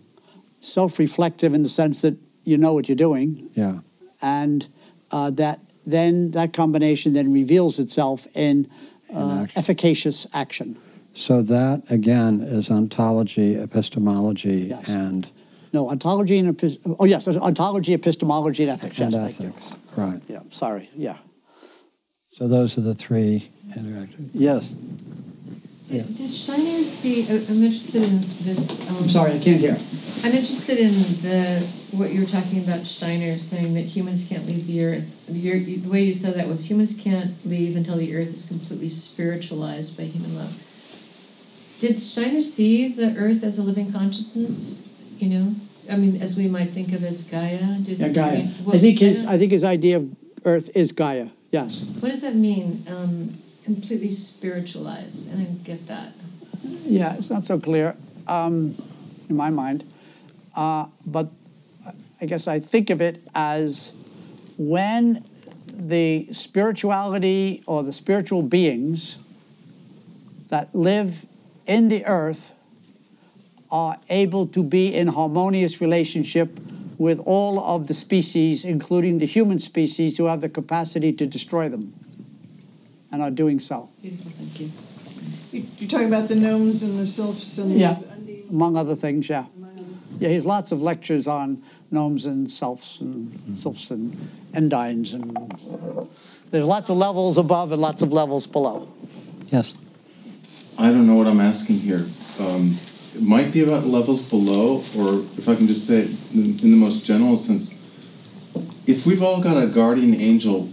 Self reflective in the sense that you know what you're doing. Yeah. And uh, that then that combination then reveals itself in, uh, in action. efficacious action. So that again is ontology, epistemology, yes. and no ontology and epist- oh yes, ontology, epistemology, and ethics. And yes, ethics, right? Yeah, sorry, yeah. So those are the three interactions. Yes. Yeah. Did Steiner see? I'm interested in this. Um, I'm sorry, I can't hear. I'm interested in the what you were talking about. Steiner saying that humans can't leave the earth. The, the way you said that was humans can't leave until the earth is completely spiritualized by human love did Steiner see the Earth as a living consciousness? You know, I mean, as we might think of as Gaia. Did, yeah, Gaia. I, mean, well, I think his I, I, think his idea of Earth is Gaia. Yes. What does that mean? Um, completely spiritualized. And I didn't get that. Yeah, it's not so clear um, in my mind, uh, but I guess I think of it as when the spirituality or the spiritual beings that live in the earth are able to be in harmonious relationship with all of the species, including the human species, who have the capacity to destroy them. And are doing so. Beautiful, thank you. You- You're talking about the gnomes and the sylphs and Yeah. the undead? among other things, yeah. Yeah, he has lots of lectures on gnomes and sylphs and sylphs and undines and there's lots of levels above and lots of levels below. Yes. I don't know what I'm asking here. Um, it might be about levels below, or if I can just say in, in the most general sense, if we've all got a guardian angel,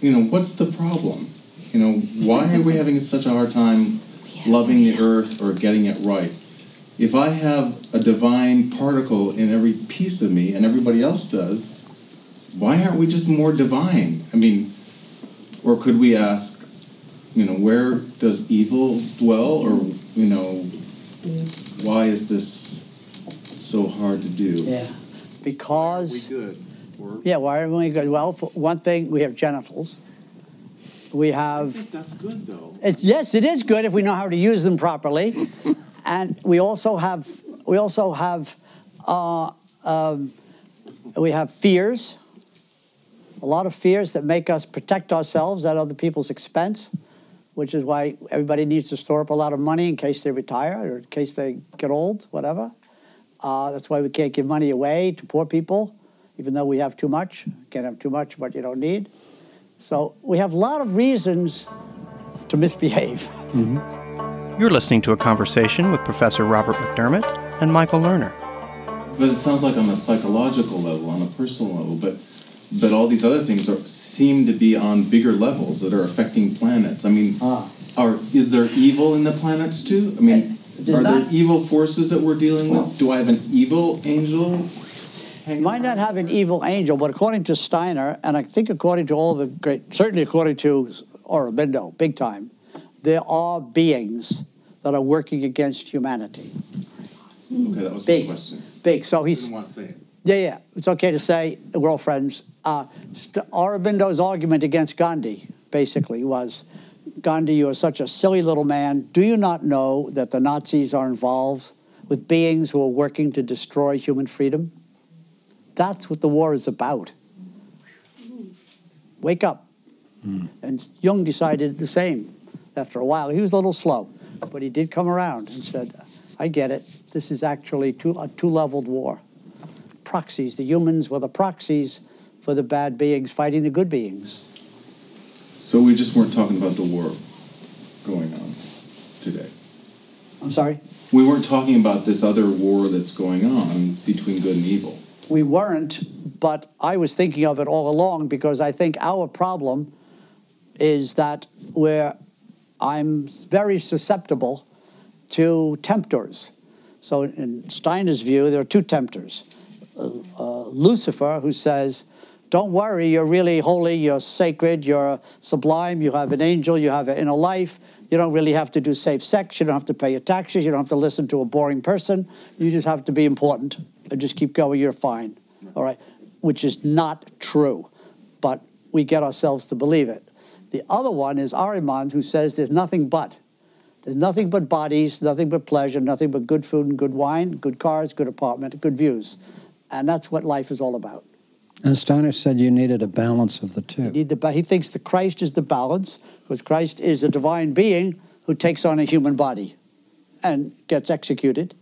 you know, what's the problem? You know, why are we having such a hard time loving the earth or getting it right? If I have a divine particle in every piece of me and everybody else does, why aren't we just more divine? I mean, or could we ask, you know, where does evil dwell, or you know, why is this so hard to do? Yeah. Because good. Or yeah, why aren't we good? Well, for one thing, we have genitals. We have that's good though. It's, yes, it is good if we know how to use them properly, and we also have we also have uh, um, we have fears, a lot of fears that make us protect ourselves at other people's expense, which is why everybody needs to store up a lot of money in case they retire or in case they get old, whatever. Uh, that's why we can't give money away to poor people, even though we have too much. Can't have too much, but you don't need. So we have a lot of reasons to misbehave. You're listening to a conversation with Professor Robert McDermott and Michael Lerner. But it sounds like on a psychological level, on a personal level, but but all these other things are, seem to be on bigger levels that are affecting planets. I mean, Ah. are is there evil in the planets too? I mean, There's are there evil forces that we're dealing with? Do I have an evil angel? Might not have an evil angel, but according to Steiner, and I think according to all the great, certainly according to Aurobindo, big time, there are beings that are working against humanity. Okay, that was the Big. question. Big. So he's didn't want to say it. yeah, yeah. It's okay to say we're all friends. Uh, St- Aurobindo's argument against Gandhi basically was, Gandhi, you are such a silly little man. Do you not know that the Nazis are involved with beings who are working to destroy human freedom? That's what the war is about. Wake up. And Jung decided the same after a while. He was a little slow, but he did come around and said, I get it. This is actually two, a two leveled war. Proxies, the humans were the proxies for the bad beings fighting the good beings. So we just weren't talking about the war going on today. I'm sorry? We weren't talking about this other war that's going on between good and evil. We weren't, but I was thinking of it all along because I think our problem is that we're, I'm very susceptible to tempters. So, in Steiner's view, there are two tempters uh, uh, Lucifer, who says, Don't worry, you're really holy, you're sacred, you're sublime, you have an angel, you have an inner life. You don't really have to do safe sex, you don't have to pay your taxes, you don't have to listen to a boring person, you just have to be important and just keep going, you're fine. All right, which is not true, but we get ourselves to believe it. The other one is Ahriman, who says there's nothing but. There's nothing but bodies, nothing but pleasure, nothing but good food and good wine, good cars, good apartment, good views. And that's what life is all about. And Steiner said you needed a balance of the two. Need the He thinks that Christ is the balance, because Christ is a divine being who takes on a human body and gets executed.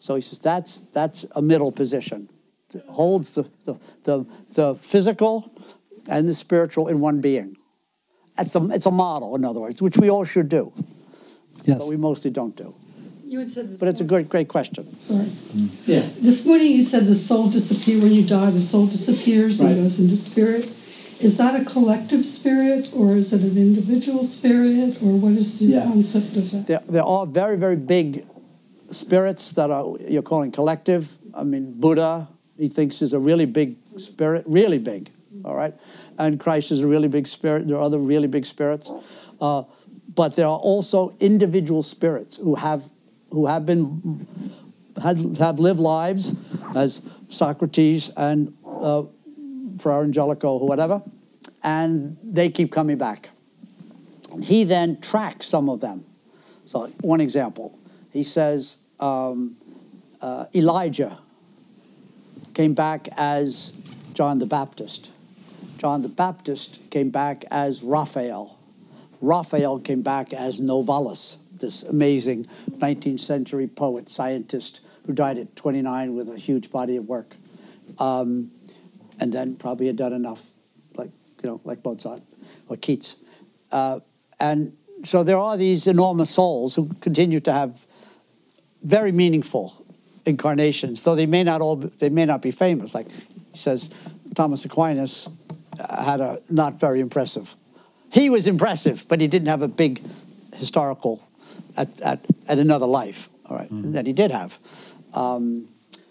So he says that's, that's a middle position. It holds the, the, the, the physical and the spiritual in one being. That's a, it's a model, in other words, which we all should do, Yes. but we mostly don't do. You had said this But it's a morning- good, great question. Sorry. Yeah. This morning you said the soul disappears when you die. The soul disappears Right. and goes into spirit. Is that a collective spirit, or is it an individual spirit, or what is the Yeah. concept of that? There, there are very, very big spirits that are you're calling collective. I mean, Buddha, he thinks is a really big spirit, really big. All right, and Christ is a really big spirit. There are other really big spirits, uh, but there are also individual spirits who have who have been had, have lived lives as Socrates and uh, Fra Angelico, or whatever, and they keep coming back. He then tracks some of them. So, one example, he says um, uh, Elijah came back as John the Baptist. John the Baptist came back as Raphael. Raphael came back as Novalis, this amazing 19th century poet, scientist who died at 29 with a huge body of work. Um, and then probably had done enough, like, you know, like Mozart or Keats. Uh, and so there are these enormous souls who continue to have very meaningful incarnations, though they may not all they may not be famous. Like he says, Thomas Aquinas uh, had a not very impressive. He was impressive, but he didn't have a big historical at, at, at another life. All right, Mm-hmm. that he did have. Um,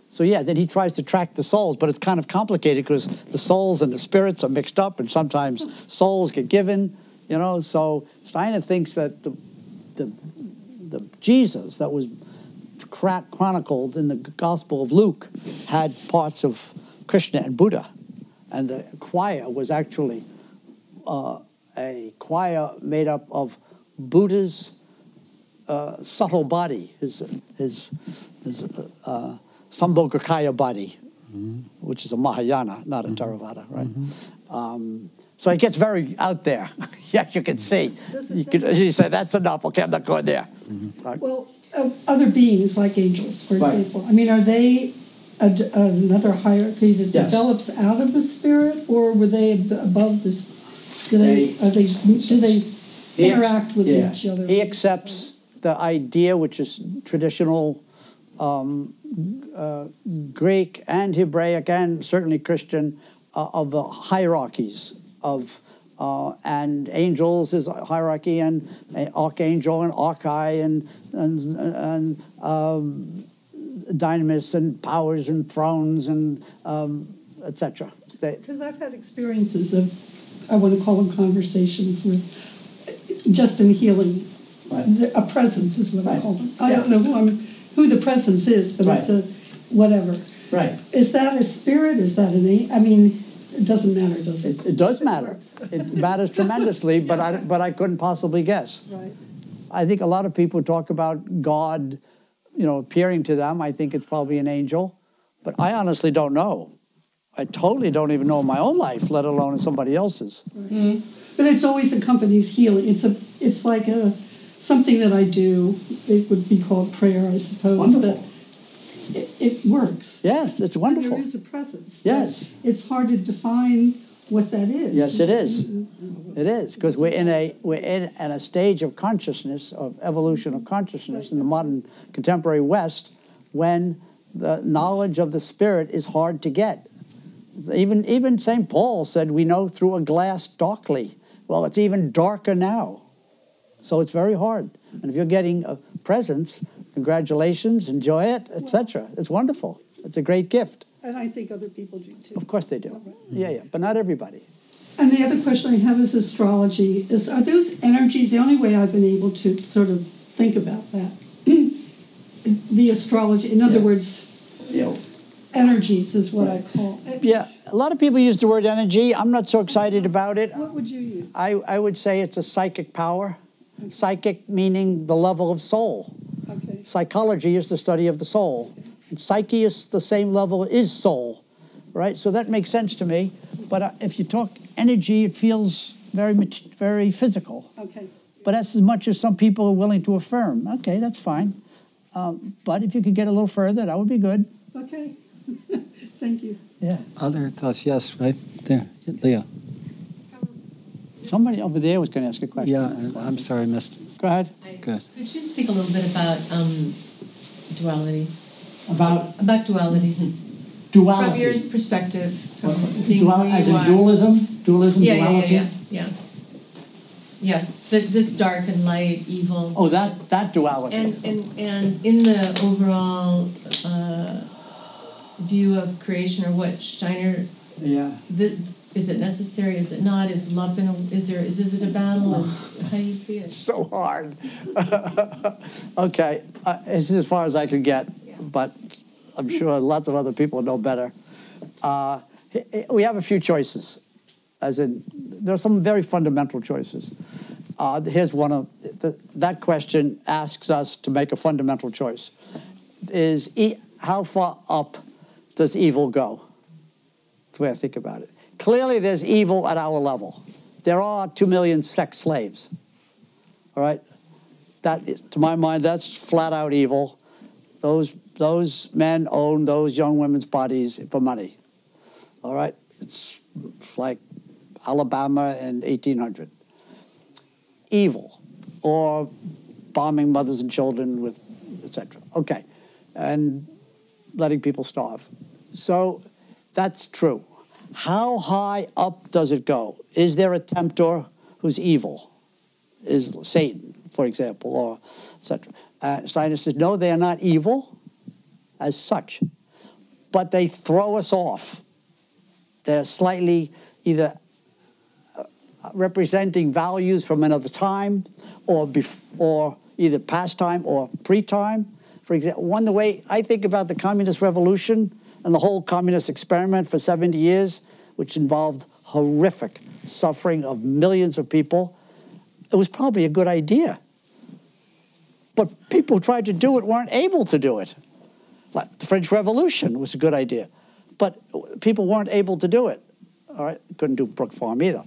so yeah, then he tries to track the souls, but it's kind of complicated because the souls and the spirits are mixed up, and sometimes souls get given. You know, so Steiner thinks that the the, the Jesus that was chronicled in the Gospel of Luke had parts of Krishna and Buddha, and the choir was actually uh, a choir made up of Buddha's uh, subtle body, his his his uh, Sambhogakaya body, which is a Mahayana, not a Theravada, right? Um, so it gets very out there. yes, you can see. You, could, you say that's enough. Okay, I'm not going there. Right. Well, other beings like angels, for Right. example. I mean, are they a, another hierarchy that Yes. develops out of the spirit, or were they above this? Do they, They- are they do they He ex- interact with yeah. each other? He accepts the idea, which is traditional um, uh, Greek and Hebraic and certainly Christian, uh, of the hierarchies of. Uh, and angels is hierarchy, and uh, archangel and archai, and and and um, dynamis, and powers, and thrones, and um, etc. Because I've had experiences of, I want to call them conversations with, just in healing, Right. a presence is what I call them. I don't know who I'm, who the presence is, but it's a whatever. Right. Is that a spirit? Is that an? I mean, it doesn't matter, does it? It, it does matter. works. It matters tremendously, but I, but I couldn't possibly guess. Right. I think a lot of people talk about God, you know, appearing to them. I think it's probably an angel, but I honestly don't know. I totally don't even know in my own life, let alone in somebody else's. But it's always accompanies healing. It's a. It's like a something that I do. It would be called prayer, I suppose. Wonderful. But it, works. Yes, it's And wonderful. There is a presence. Yes. It's hard to define what that is. Yes, it is. Mm-hmm. It is because we're in a we're in at a stage of consciousness of evolution of consciousness in the modern contemporary West when the knowledge of the spirit is hard to get. Even even Saint Paul said we know through a glass darkly. Well, it's even darker now, so it's very hard. And if you're getting a presence, congratulations, enjoy it, etc. It's wonderful. It's a great gift. And I think other people do too. Of course they do. Yeah, yeah, but not everybody. And the other question I have is astrology. Is are those energies the only way I've been able to sort of think about that? the astrology, in other Yeah. words, You know, energies is what I call. it. Yeah, a lot of people use the word energy. I'm not so excited about it. What would you use? I, I would say it's a psychic power. Psychic meaning the level of soul. Okay. Psychology is the study of the soul. And psyche is the same level is soul, right? So that makes sense to me. But uh, if you talk energy, it feels very mat- very physical. Okay. But that's as much as some people are willing to affirm. Okay, that's fine. Um, but if you could get a little further, that would be good. Okay. Thank you. Yeah. Other thoughts? Yes, right there, Leo. Somebody over there was going to ask a question. Yeah, I'm sorry, Mr. Go ahead. Good. Could you speak a little bit about um, duality? About About duality. duality. From your perspective, from being Dual, who as in dualism? Dualism, Yeah, yeah, yeah, duality? yeah, yeah. Yes, th- this dark and light, evil. Oh, that, that duality. And, and, and in the overall uh, view of creation, or what Steiner, yeah. the, is it necessary? Is it not? Is love in a, is there? Is, is it a battle? Is, how do you see it? So hard. okay, uh, is as far as I can get, but I'm sure lots of other people know better. Uh, we have a few choices, as in, there are some very fundamental choices. Uh, here's one of the, that question asks us to make a fundamental choice: is e- how far up does evil go? That's the way I think about it. Clearly, there's evil at our level. There are two million sex slaves. All right? That is, to my mind, that's flat out evil. Those, those men own those young women's bodies for money. All right? It's, it's like Alabama in 1800. Evil. Or bombing mothers and children with, etc. Okay. And letting people starve. So that's true. How high up does it go? Is there a tempter who's evil? Is Satan, for example, or etc. Uh, Steiner says, no, they are not evil as such, but they throw us off. They're slightly either uh, representing values from another time or, bef- or either past time or pre time. For example, one the way I think about the communist revolution and the whole communist experiment for 70 years, which involved horrific suffering of millions of people, it was probably a good idea. But people who tried to do it weren't able to do it. Like the French Revolution was a good idea, but people weren't able to do it. All right, couldn't do Brook Farm either.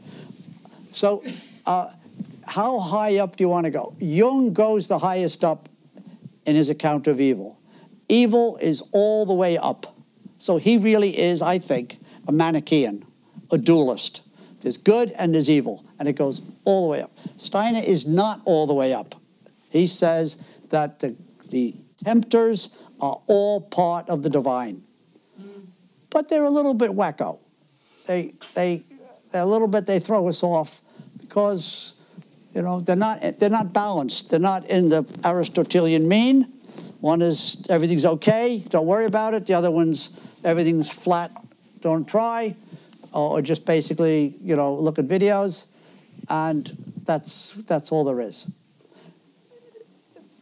So, uh, how high up do you want to go? Jung goes the highest up in his account of evil. Evil is all the way up. So he really is, I think, a Manichaean, a dualist. There's good and there's evil, and it goes all the way up. Steiner is not all the way up. He says that the, the tempters are all part of the divine. But they're a little bit wacko. They, they, they're a little bit, they throw us off because, you know, they're not, they're not balanced. They're not in the Aristotelian mean. One is everything's okay, don't worry about it. The other one's everything's flat, don't try. Or just basically, you know, look at videos. And that's, that's all there is.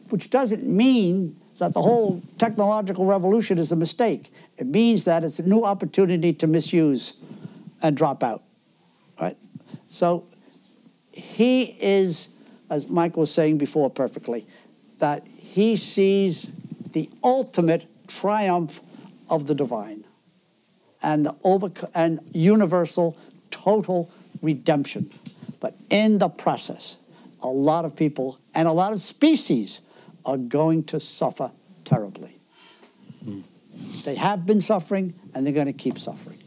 Which doesn't mean that the whole technological revolution is a mistake. It means that it's a new opportunity to misuse and drop out. Right? So he is, as Mike was saying before perfectly, that he sees the ultimate triumph of the divine and the over and universal total redemption. But in the process, a lot of people and a lot of species are going to suffer terribly. Mm. They have been suffering and they're going to keep suffering.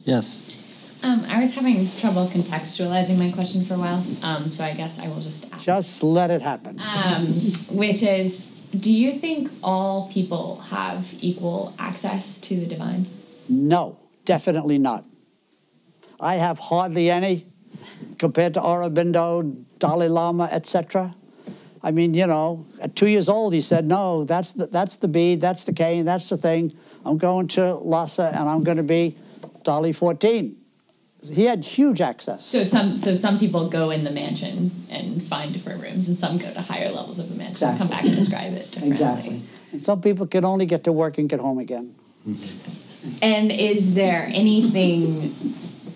Yes. Um, I was having trouble contextualizing my question for a while, um, so I guess I will just ask. Just let it happen. Um, which is, do you think all people have equal access to the divine? No, definitely not. I have hardly any compared to Aurobindo, Dalai Lama, etc. I mean, you know, at two years old, he said, "No, that's the that's the bead, that's the cane, that's the thing. I'm going to Lhasa, and I'm going to be Dalai 14." He had huge access. So some so some people go in the mansion and find different rooms, and some go to higher levels of the mansion exactly. and come back and describe it differently. Exactly. And some people can only get to work and get home again. And is there anything?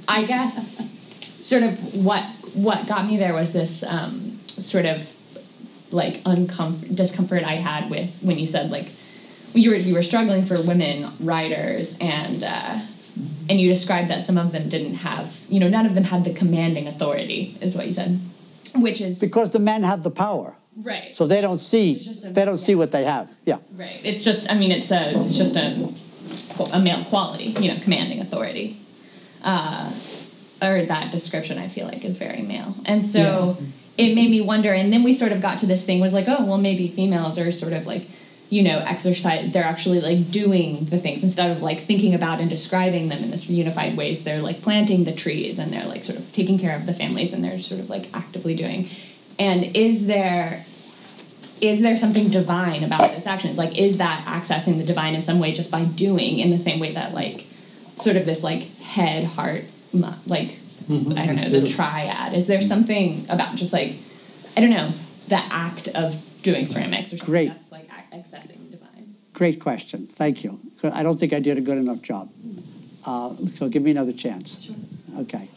I guess sort of what what got me there was this um, sort of like uncomfort discomfort I had with when you said like you were you were struggling for women writers and uh, and you described that some of them didn't have you know none of them had the commanding authority is what you said. Which is because the men have the power. Right. So they don't see a, they don't yeah. see what they have. Yeah. Right. It's just I mean it's a it's just a a male quality you know commanding authority. Uh, or that description I feel like is very male. And so. Yeah. it made me wonder and then we sort of got to this thing was like oh well maybe females are sort of like you know exercise they're actually like doing the things instead of like thinking about and describing them in this unified ways they're like planting the trees and they're like sort of taking care of the families and they're sort of like actively doing and is there is there something divine about this action it's like is that accessing the divine in some way just by doing in the same way that like sort of this like head heart like Mm-hmm. I don't know, the triad. Is there something about just like, I don't know, the act of doing ceramics or something Great. that's like accessing divine? Great question. Thank you. I don't think I did a good enough job. Uh, so give me another chance. Sure. Okay.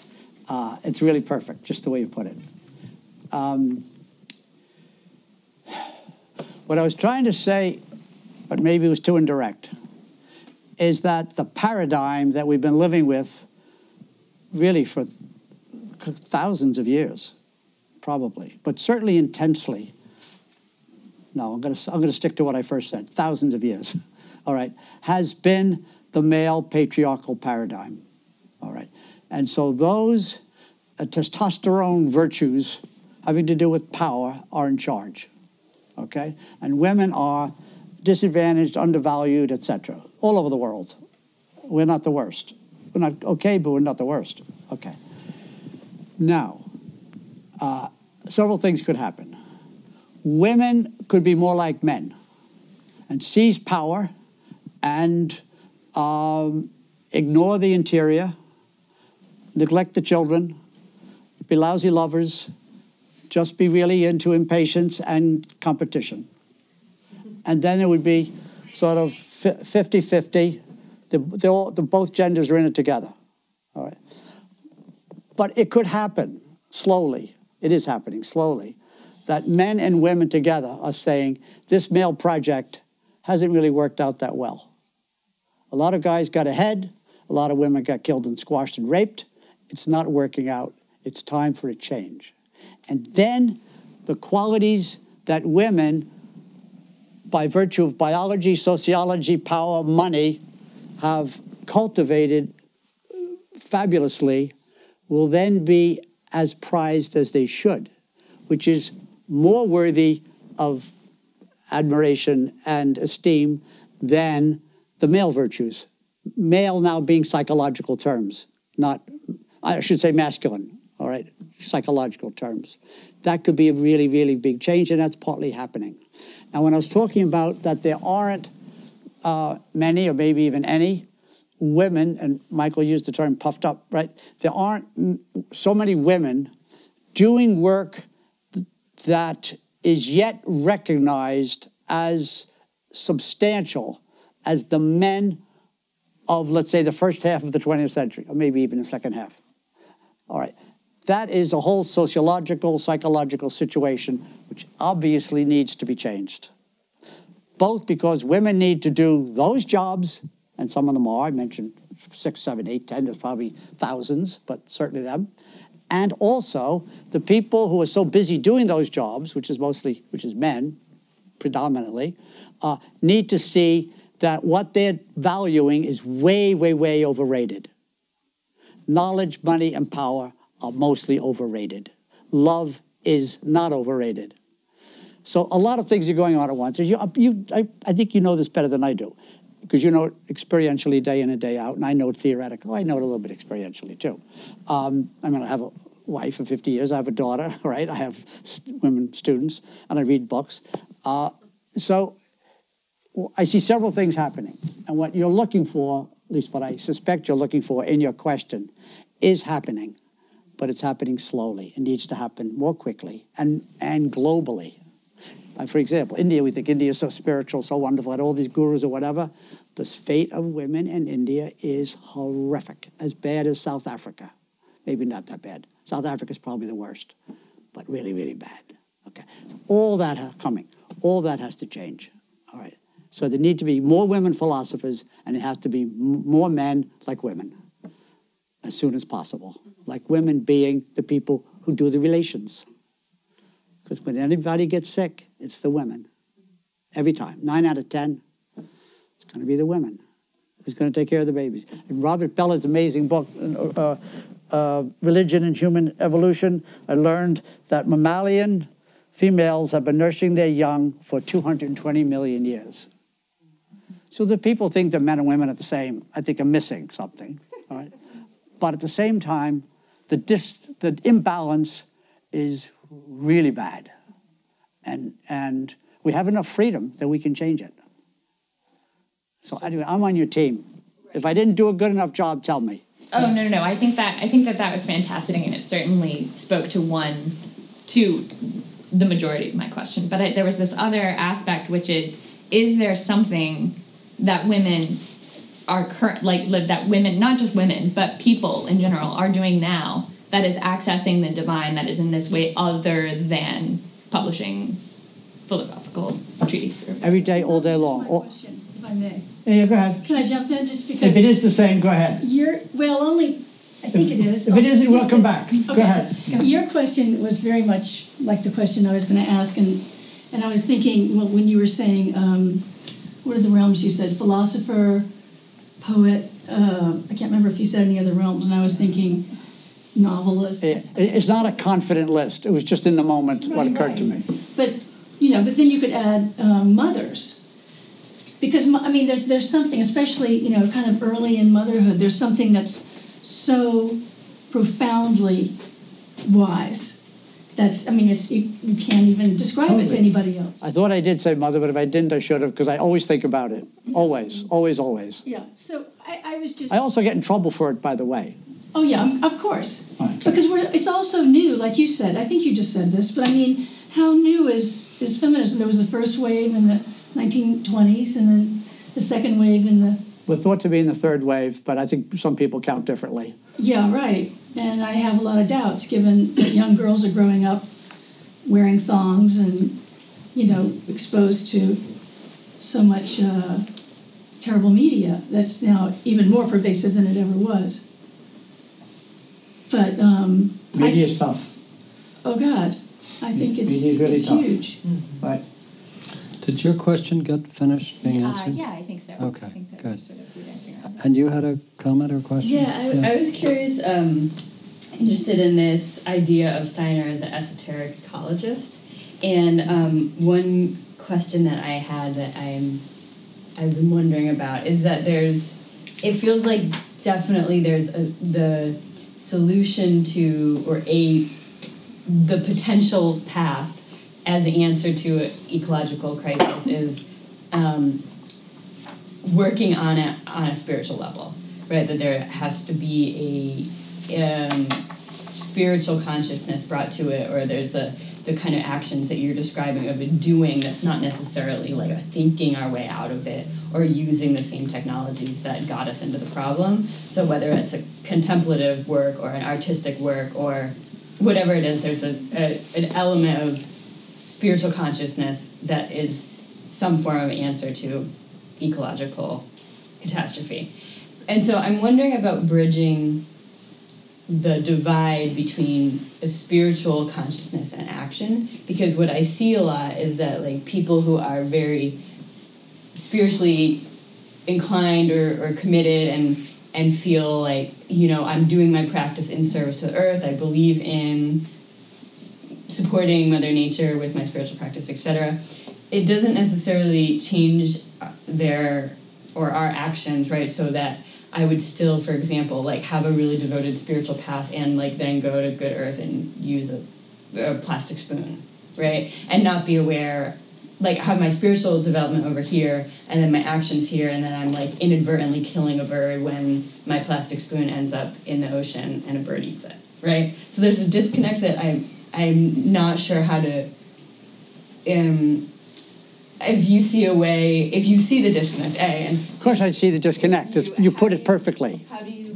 Uh, it's really perfect, just the way you put it. Um, what I was trying to say, but maybe it was too indirect, is that the paradigm that we've been living with really for thousands of years probably, but certainly intensely. No, I'm going to I'm going to stick to what I first said. Thousands of years. All right, has been the male patriarchal paradigm. All right, and so those uh, testosterone virtues having to do with power are in charge. Okay, and women are disadvantaged, undervalued, etc. All over the world. We're not the worst. We're not okay, but we're not the worst. Okay. Now, uh, several things could happen. Women could be more like men and seize power and um, ignore the interior, neglect the children, be lousy lovers, just be really into impatience and competition. And then it would be sort of 50 50. The, the, both genders are in it together. All right. But it could happen slowly. It is happening slowly. That men and women together are saying this male project hasn't really worked out that well. A lot of guys got ahead, a lot of women got killed and squashed and raped. It's not working out. It's time for a change. And then the qualities that women, by virtue of biology, sociology, power, money, have cultivated fabulously, will then be as prized as they should, which is more worthy of admiration and esteem than the male virtues. Male now being psychological terms, not, I should say masculine, all right, psychological terms. That could be a really, really big change, and that's partly happening. Now, when I was talking about that there aren't uh, many, or maybe even any, women, and Michael used the term puffed up, right? There aren't so many women doing work that is yet recognized as substantial as the men of, let's say, the first half of the 20th century, or maybe even the second half. All right. That is a whole sociological, psychological situation which obviously needs to be changed. Both because women need to do those jobs, and some of them are, I mentioned six, seven, eight, ten, there's probably thousands, but certainly them. And also the people who are so busy doing those jobs, which is mostly, which is men predominantly, uh, need to see that what they're valuing is way, way, way overrated. Knowledge, money, and power are mostly overrated. Love is not overrated. So a lot of things are going on at once. You, you, I, I think you know this better than I do, because you know it experientially day in and day out, and I know it theoretically. I know it a little bit experientially too. Um, I mean, I have a wife for 50 years. I have a daughter, right? I have st- women students, and I read books. Uh, so I see several things happening. And what you're looking for, at least what I suspect you're looking for in your question, is happening. But it's happening slowly. It needs to happen more quickly and, and globally. For example, India, we think India is so spiritual, so wonderful, had all these gurus or whatever. The fate of women in India is horrific, as bad as South Africa. Maybe not that bad. South Africa is probably the worst, but really, really bad. Okay. All that coming. All that has to change. All right. So there need to be more women philosophers, and there have to be more men like women as soon as possible. Like women being the people who do the relations. Because when anybody gets sick, it's the women. Every time. Nine out of ten, going to be the women who's going to take care of the babies. In Robert Bellah's amazing book, uh, uh, Religion and Human Evolution, I learned that mammalian females have been nursing their young for 220 million years. So the people think that men and women are the same. I think are missing something. But at the same time, the, dis, the imbalance is really bad. And, and we have enough freedom that we can change it. So anyway, I'm on your team. If I didn't do a good enough job, tell me. Oh no, no, no! I think that I think that that was fantastic, and it certainly spoke to one, to the majority of my question. But I, there was this other aspect, which is: is there something that women are current like that women not just women but people in general are doing now that is accessing the divine that is in this way other than publishing philosophical treatises every day all day long. If i may yeah go ahead can i jump in just because if it is the same go ahead you're well only I think it is. If it isn't, we'll come back. Go ahead. Your question was very much like the question I was going to ask, and and I was thinking, well, when you were saying, um, what are the realms you said? Philosopher, poet. Uh, I can't remember if you said any other realms, and I was thinking novelist. It- It's not a confident list. It was just in the moment what Right, occurred to me. But you know, but then you could add um, mothers, because I mean, there's there's something, especially you know, kind of early in motherhood. There's something that's so profoundly wise. That's I mean, it's you, you can't even describe it to anybody else. I thought I did say mother, but if I didn't, I should have, because I always think about it. Mm-hmm. Always, always, always. Yeah. So I, I was just. I also get in trouble for it, by the way. Oh yeah, of course. Right. Because we're, it's also new, like you said. I think you just said this, but I mean, how new is is feminism? There was the first wave and the 1920s, and then the second wave in the We're thought to be in the third wave, but I think some people count differently. yeah, right. And I have a lot of doubts, given that young girls are growing up wearing thongs and you know exposed to so much uh, terrible media that's now even more pervasive than it ever was. But um, I- Media is tough, Oh God, I think it's really it's tough. huge. right? Did your question get finished being Uh, answered? yeah, I think so. Okay, I think good. sort of we're dancing around. And you had a comment or question? Yeah, I, I was curious, um, interested in this idea of Steiner as an esoteric ecologist, and um, one question that I had that I'm I've been wondering about is that there's it feels like definitely there's a, the solution to or a the potential path as the answer to an ecological crisis is um, working on it on a spiritual level, right? That there has to be a um, spiritual consciousness brought to it, or there's the the kind of actions that you're describing of a doing that's not necessarily like a thinking our way out of it or using the same technologies that got us into the problem. So whether it's a contemplative work or an artistic work or whatever it is, there's a, a an element of spiritual consciousness that is some form of answer to ecological catastrophe. And so I'm wondering about bridging the divide between a spiritual consciousness and action because what I see a lot is that like people who are very spiritually inclined or, or committed and and feel like you know I'm doing my practice in service to the earth I believe in supporting Mother Nature with my spiritual practice, etc., it doesn't necessarily change their or our actions, right? So that I would still, for example, like have a really devoted spiritual path and like then go to Good Earth and use a, a plastic spoon, right? And not be aware, like have my spiritual development over here and then my actions here, and then I'm like inadvertently killing a bird when my plastic spoon ends up in the ocean and a bird eats it, right? So there's a disconnect that I I'm not sure how to. Um, if you see a way, if you see the disconnect, a and Of course, I see the disconnect. It's, you put it perfectly. how do you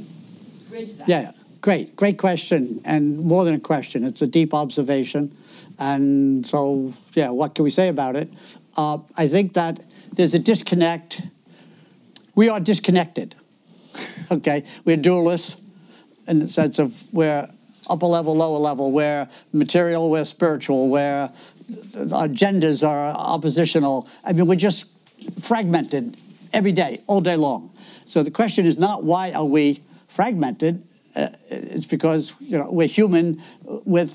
bridge that? Yeah, great, great question, and more than a question. It's a deep observation, and so yeah, what can we say about it? Uh, I think that there's a disconnect. We are disconnected. okay, we're dualists in the sense of we're upper level, lower level, we're material, we're spiritual, we're our genders are oppositional. I mean, we're just fragmented every day, all day long. So the question is not why are we fragmented? Uh, it's because you know we're human with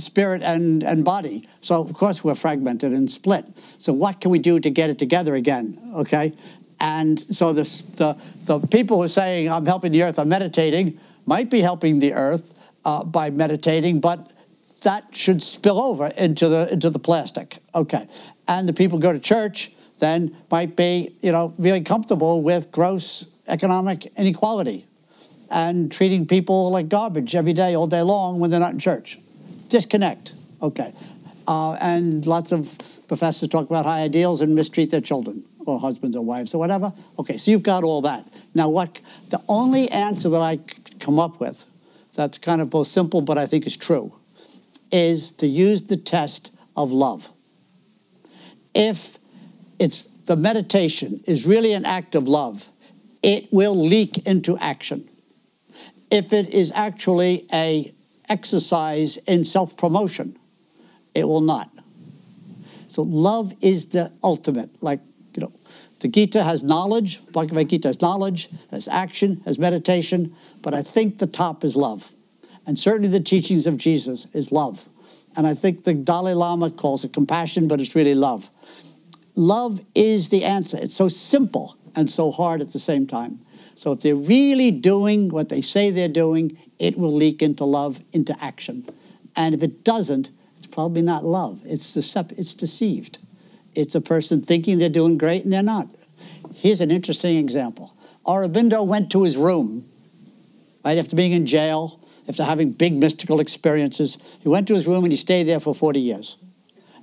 spirit and, and body. So of course we're fragmented and split. So what can we do to get it together again? Okay, and so this, the the people who are saying I'm helping the earth, I'm meditating, might be helping the earth uh, by meditating, but that should spill over into the into the plastic. Okay, and the people go to church then might be you know really comfortable with gross economic inequality and treating people like garbage every day, all day long when they're not in church. Disconnect. Okay, uh, and lots of professors talk about high ideals and mistreat their children or husbands or wives or whatever. Okay, so you've got all that. Now, what the only answer that I come up with that's kind of both simple but I think is true is to use the test of love. If it's the meditation is really an act of love, it will leak into action. if it is actually a exercise in self-promotion. It will not. So love is the ultimate. Like, you know, the Gita has knowledge, Bhagavad Gita has knowledge, has action, has meditation, but I think the top is love. And certainly the teachings of Jesus is love. And I think the Dalai Lama calls it compassion, but it's really love. Love is the answer. It's so simple and so hard at the same time. So if they're really doing what they say they're doing, it will leak into love, into action. And if it doesn't, it's probably not love. It's, decep- it's deceived. It's a person thinking they're doing great and they're not. Here's an interesting example. Aurobindo went to his room, right after being in jail, after having big mystical experiences. He went to his room and he stayed there for 40 years.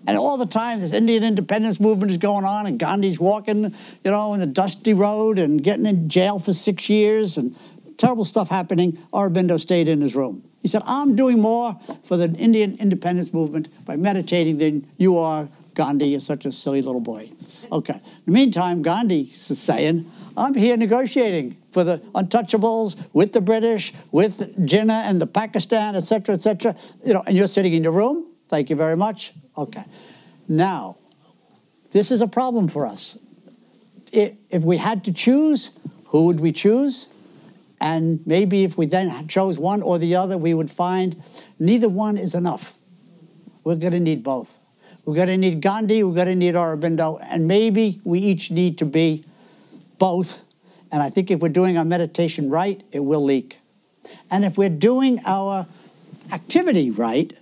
And all the time, this Indian independence movement is going on, and Gandhi's walking, you know, in the dusty road and getting in jail for six years, and terrible stuff happening. Aurobindo stayed in his room. He said, I'm doing more for the Indian independence movement by meditating than you are, Gandhi. You're such a silly little boy. Okay. In the meantime, Gandhi is saying, I'm here negotiating for the untouchables with the British, with Jinnah and the Pakistan, etc., etc. You know, and you're sitting in your room. Thank you very much. Okay. Now, this is a problem for us. If we had to choose, who would we choose? And maybe if we then chose one or the other, we would find neither one is enough. We're going to need both. We're going to need Gandhi, we're going to need Aurobindo, and maybe we each need to be both. And I think if we're doing our meditation right, it will leak. And if we're doing our activity right,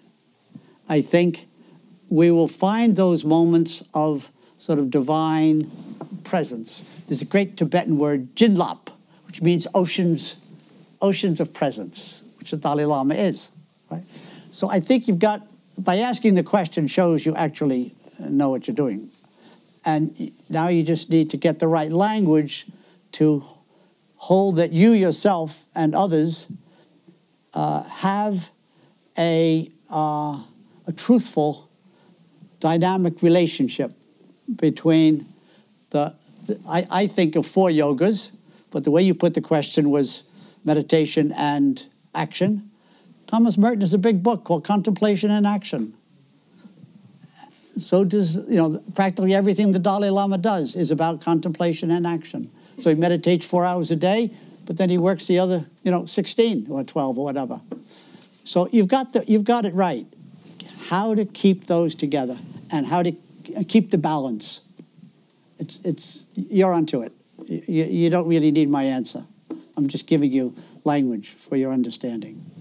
I think we will find those moments of sort of divine presence. There's a great Tibetan word, jinlap, which means oceans, oceans of presence, which the Dalai Lama is. Right? So I think you've got, by asking the question, shows you actually know what you're doing. And now you just need to get the right language to hold that you yourself and others uh, have a, uh, a truthful dynamic relationship between the, the I, I think of four yogas, but the way you put the question was meditation and action. Thomas Merton has a big book called Contemplation and Action. So does, you know, practically everything the Dalai Lama does is about contemplation and action. So he meditates four hours a day, but then he works the other, you know, 16 or 12 or whatever. So you've got, the, you've got it right. How to keep those together and how to keep the balance. It's, it's, you're onto it. You, you don't really need my answer. I'm just giving you language for your understanding.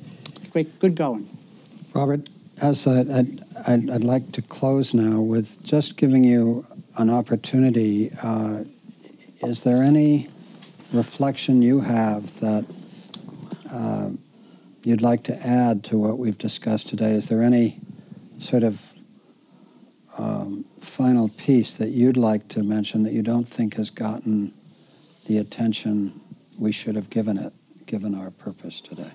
Great, good going. Robert, as I, I'd, I'd, I'd, like to close now with just giving you an opportunity. Uh, is there any reflection you have that uh, you'd like to add to what we've discussed today? Is there any sort of um, final piece that you'd like to mention that you don't think has gotten the attention we should have given it, given our purpose today?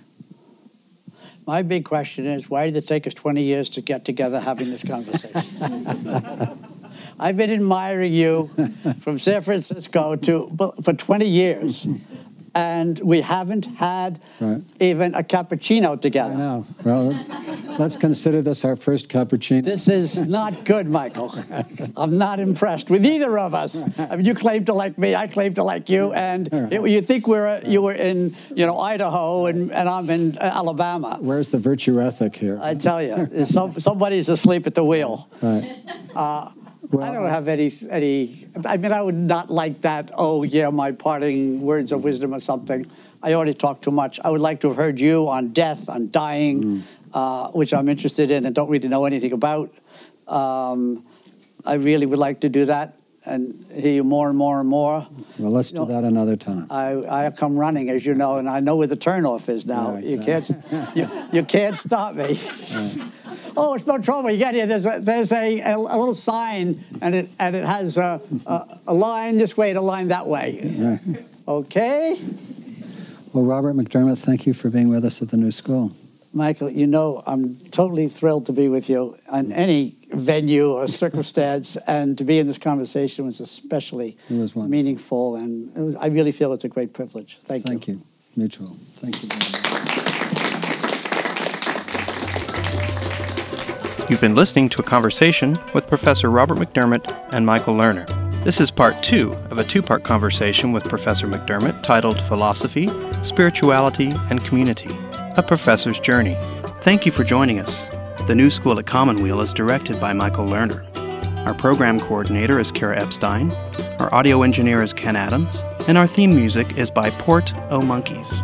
My big question is why did it take us 20 years to get together having this conversation? I've been admiring you from San Francisco to for 20 years and we haven't had right. even a cappuccino together. I know. Well, let's consider this our first cappuccino. This is not good, Michael. I'm not impressed with either of us. I mean, you claim to like me, I claim to like you, and it, you think we're you were in you know Idaho and, and I'm in Alabama. Where's the virtue ethic here? I tell you, some, somebody's asleep at the wheel. Right. Uh, well, I don't have any any. I mean, I would not like that. Oh yeah, my parting words of wisdom or something. I already talked too much. I would like to have heard you on death, on dying, mm. uh, which I'm interested in and don't really know anything about. Um, I really would like to do that and hear you more and more and more. Well, let's you do know, that another time. I, I come running, as you know, and I know where the turnoff is now. Yeah, exactly. You can't you, you can't stop me. Right oh, it's no trouble. You get here. There's a there's a, a, a little sign, and it and it has a, a, a line this way and a line that way. Right. Okay. Well, Robert McDermott, thank you for being with us at the new school. Michael, you know I'm totally thrilled to be with you on any venue or circumstance, and to be in this conversation was especially was meaningful, and was, I really feel it's a great privilege. Thank, you. thank you. you. mutual. Thank you very much. You've been listening to a conversation with Professor Robert McDermott and Michael Lerner. This is part two of a two part conversation with Professor McDermott titled Philosophy, Spirituality, and Community A Professor's Journey. Thank you for joining us. The New School at Commonweal is directed by Michael Lerner. Our program coordinator is Kara Epstein. Our audio engineer is Ken Adams. And our theme music is by Port O Monkeys.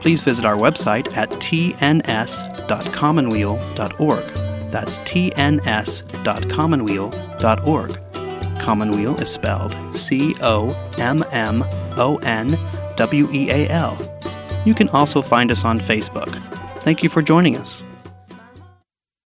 Please visit our website at tns.commonweal.org. That's tns.commonweal.org. Commonweal is spelled C O M M O N W E A L. You can also find us on Facebook. Thank you for joining us.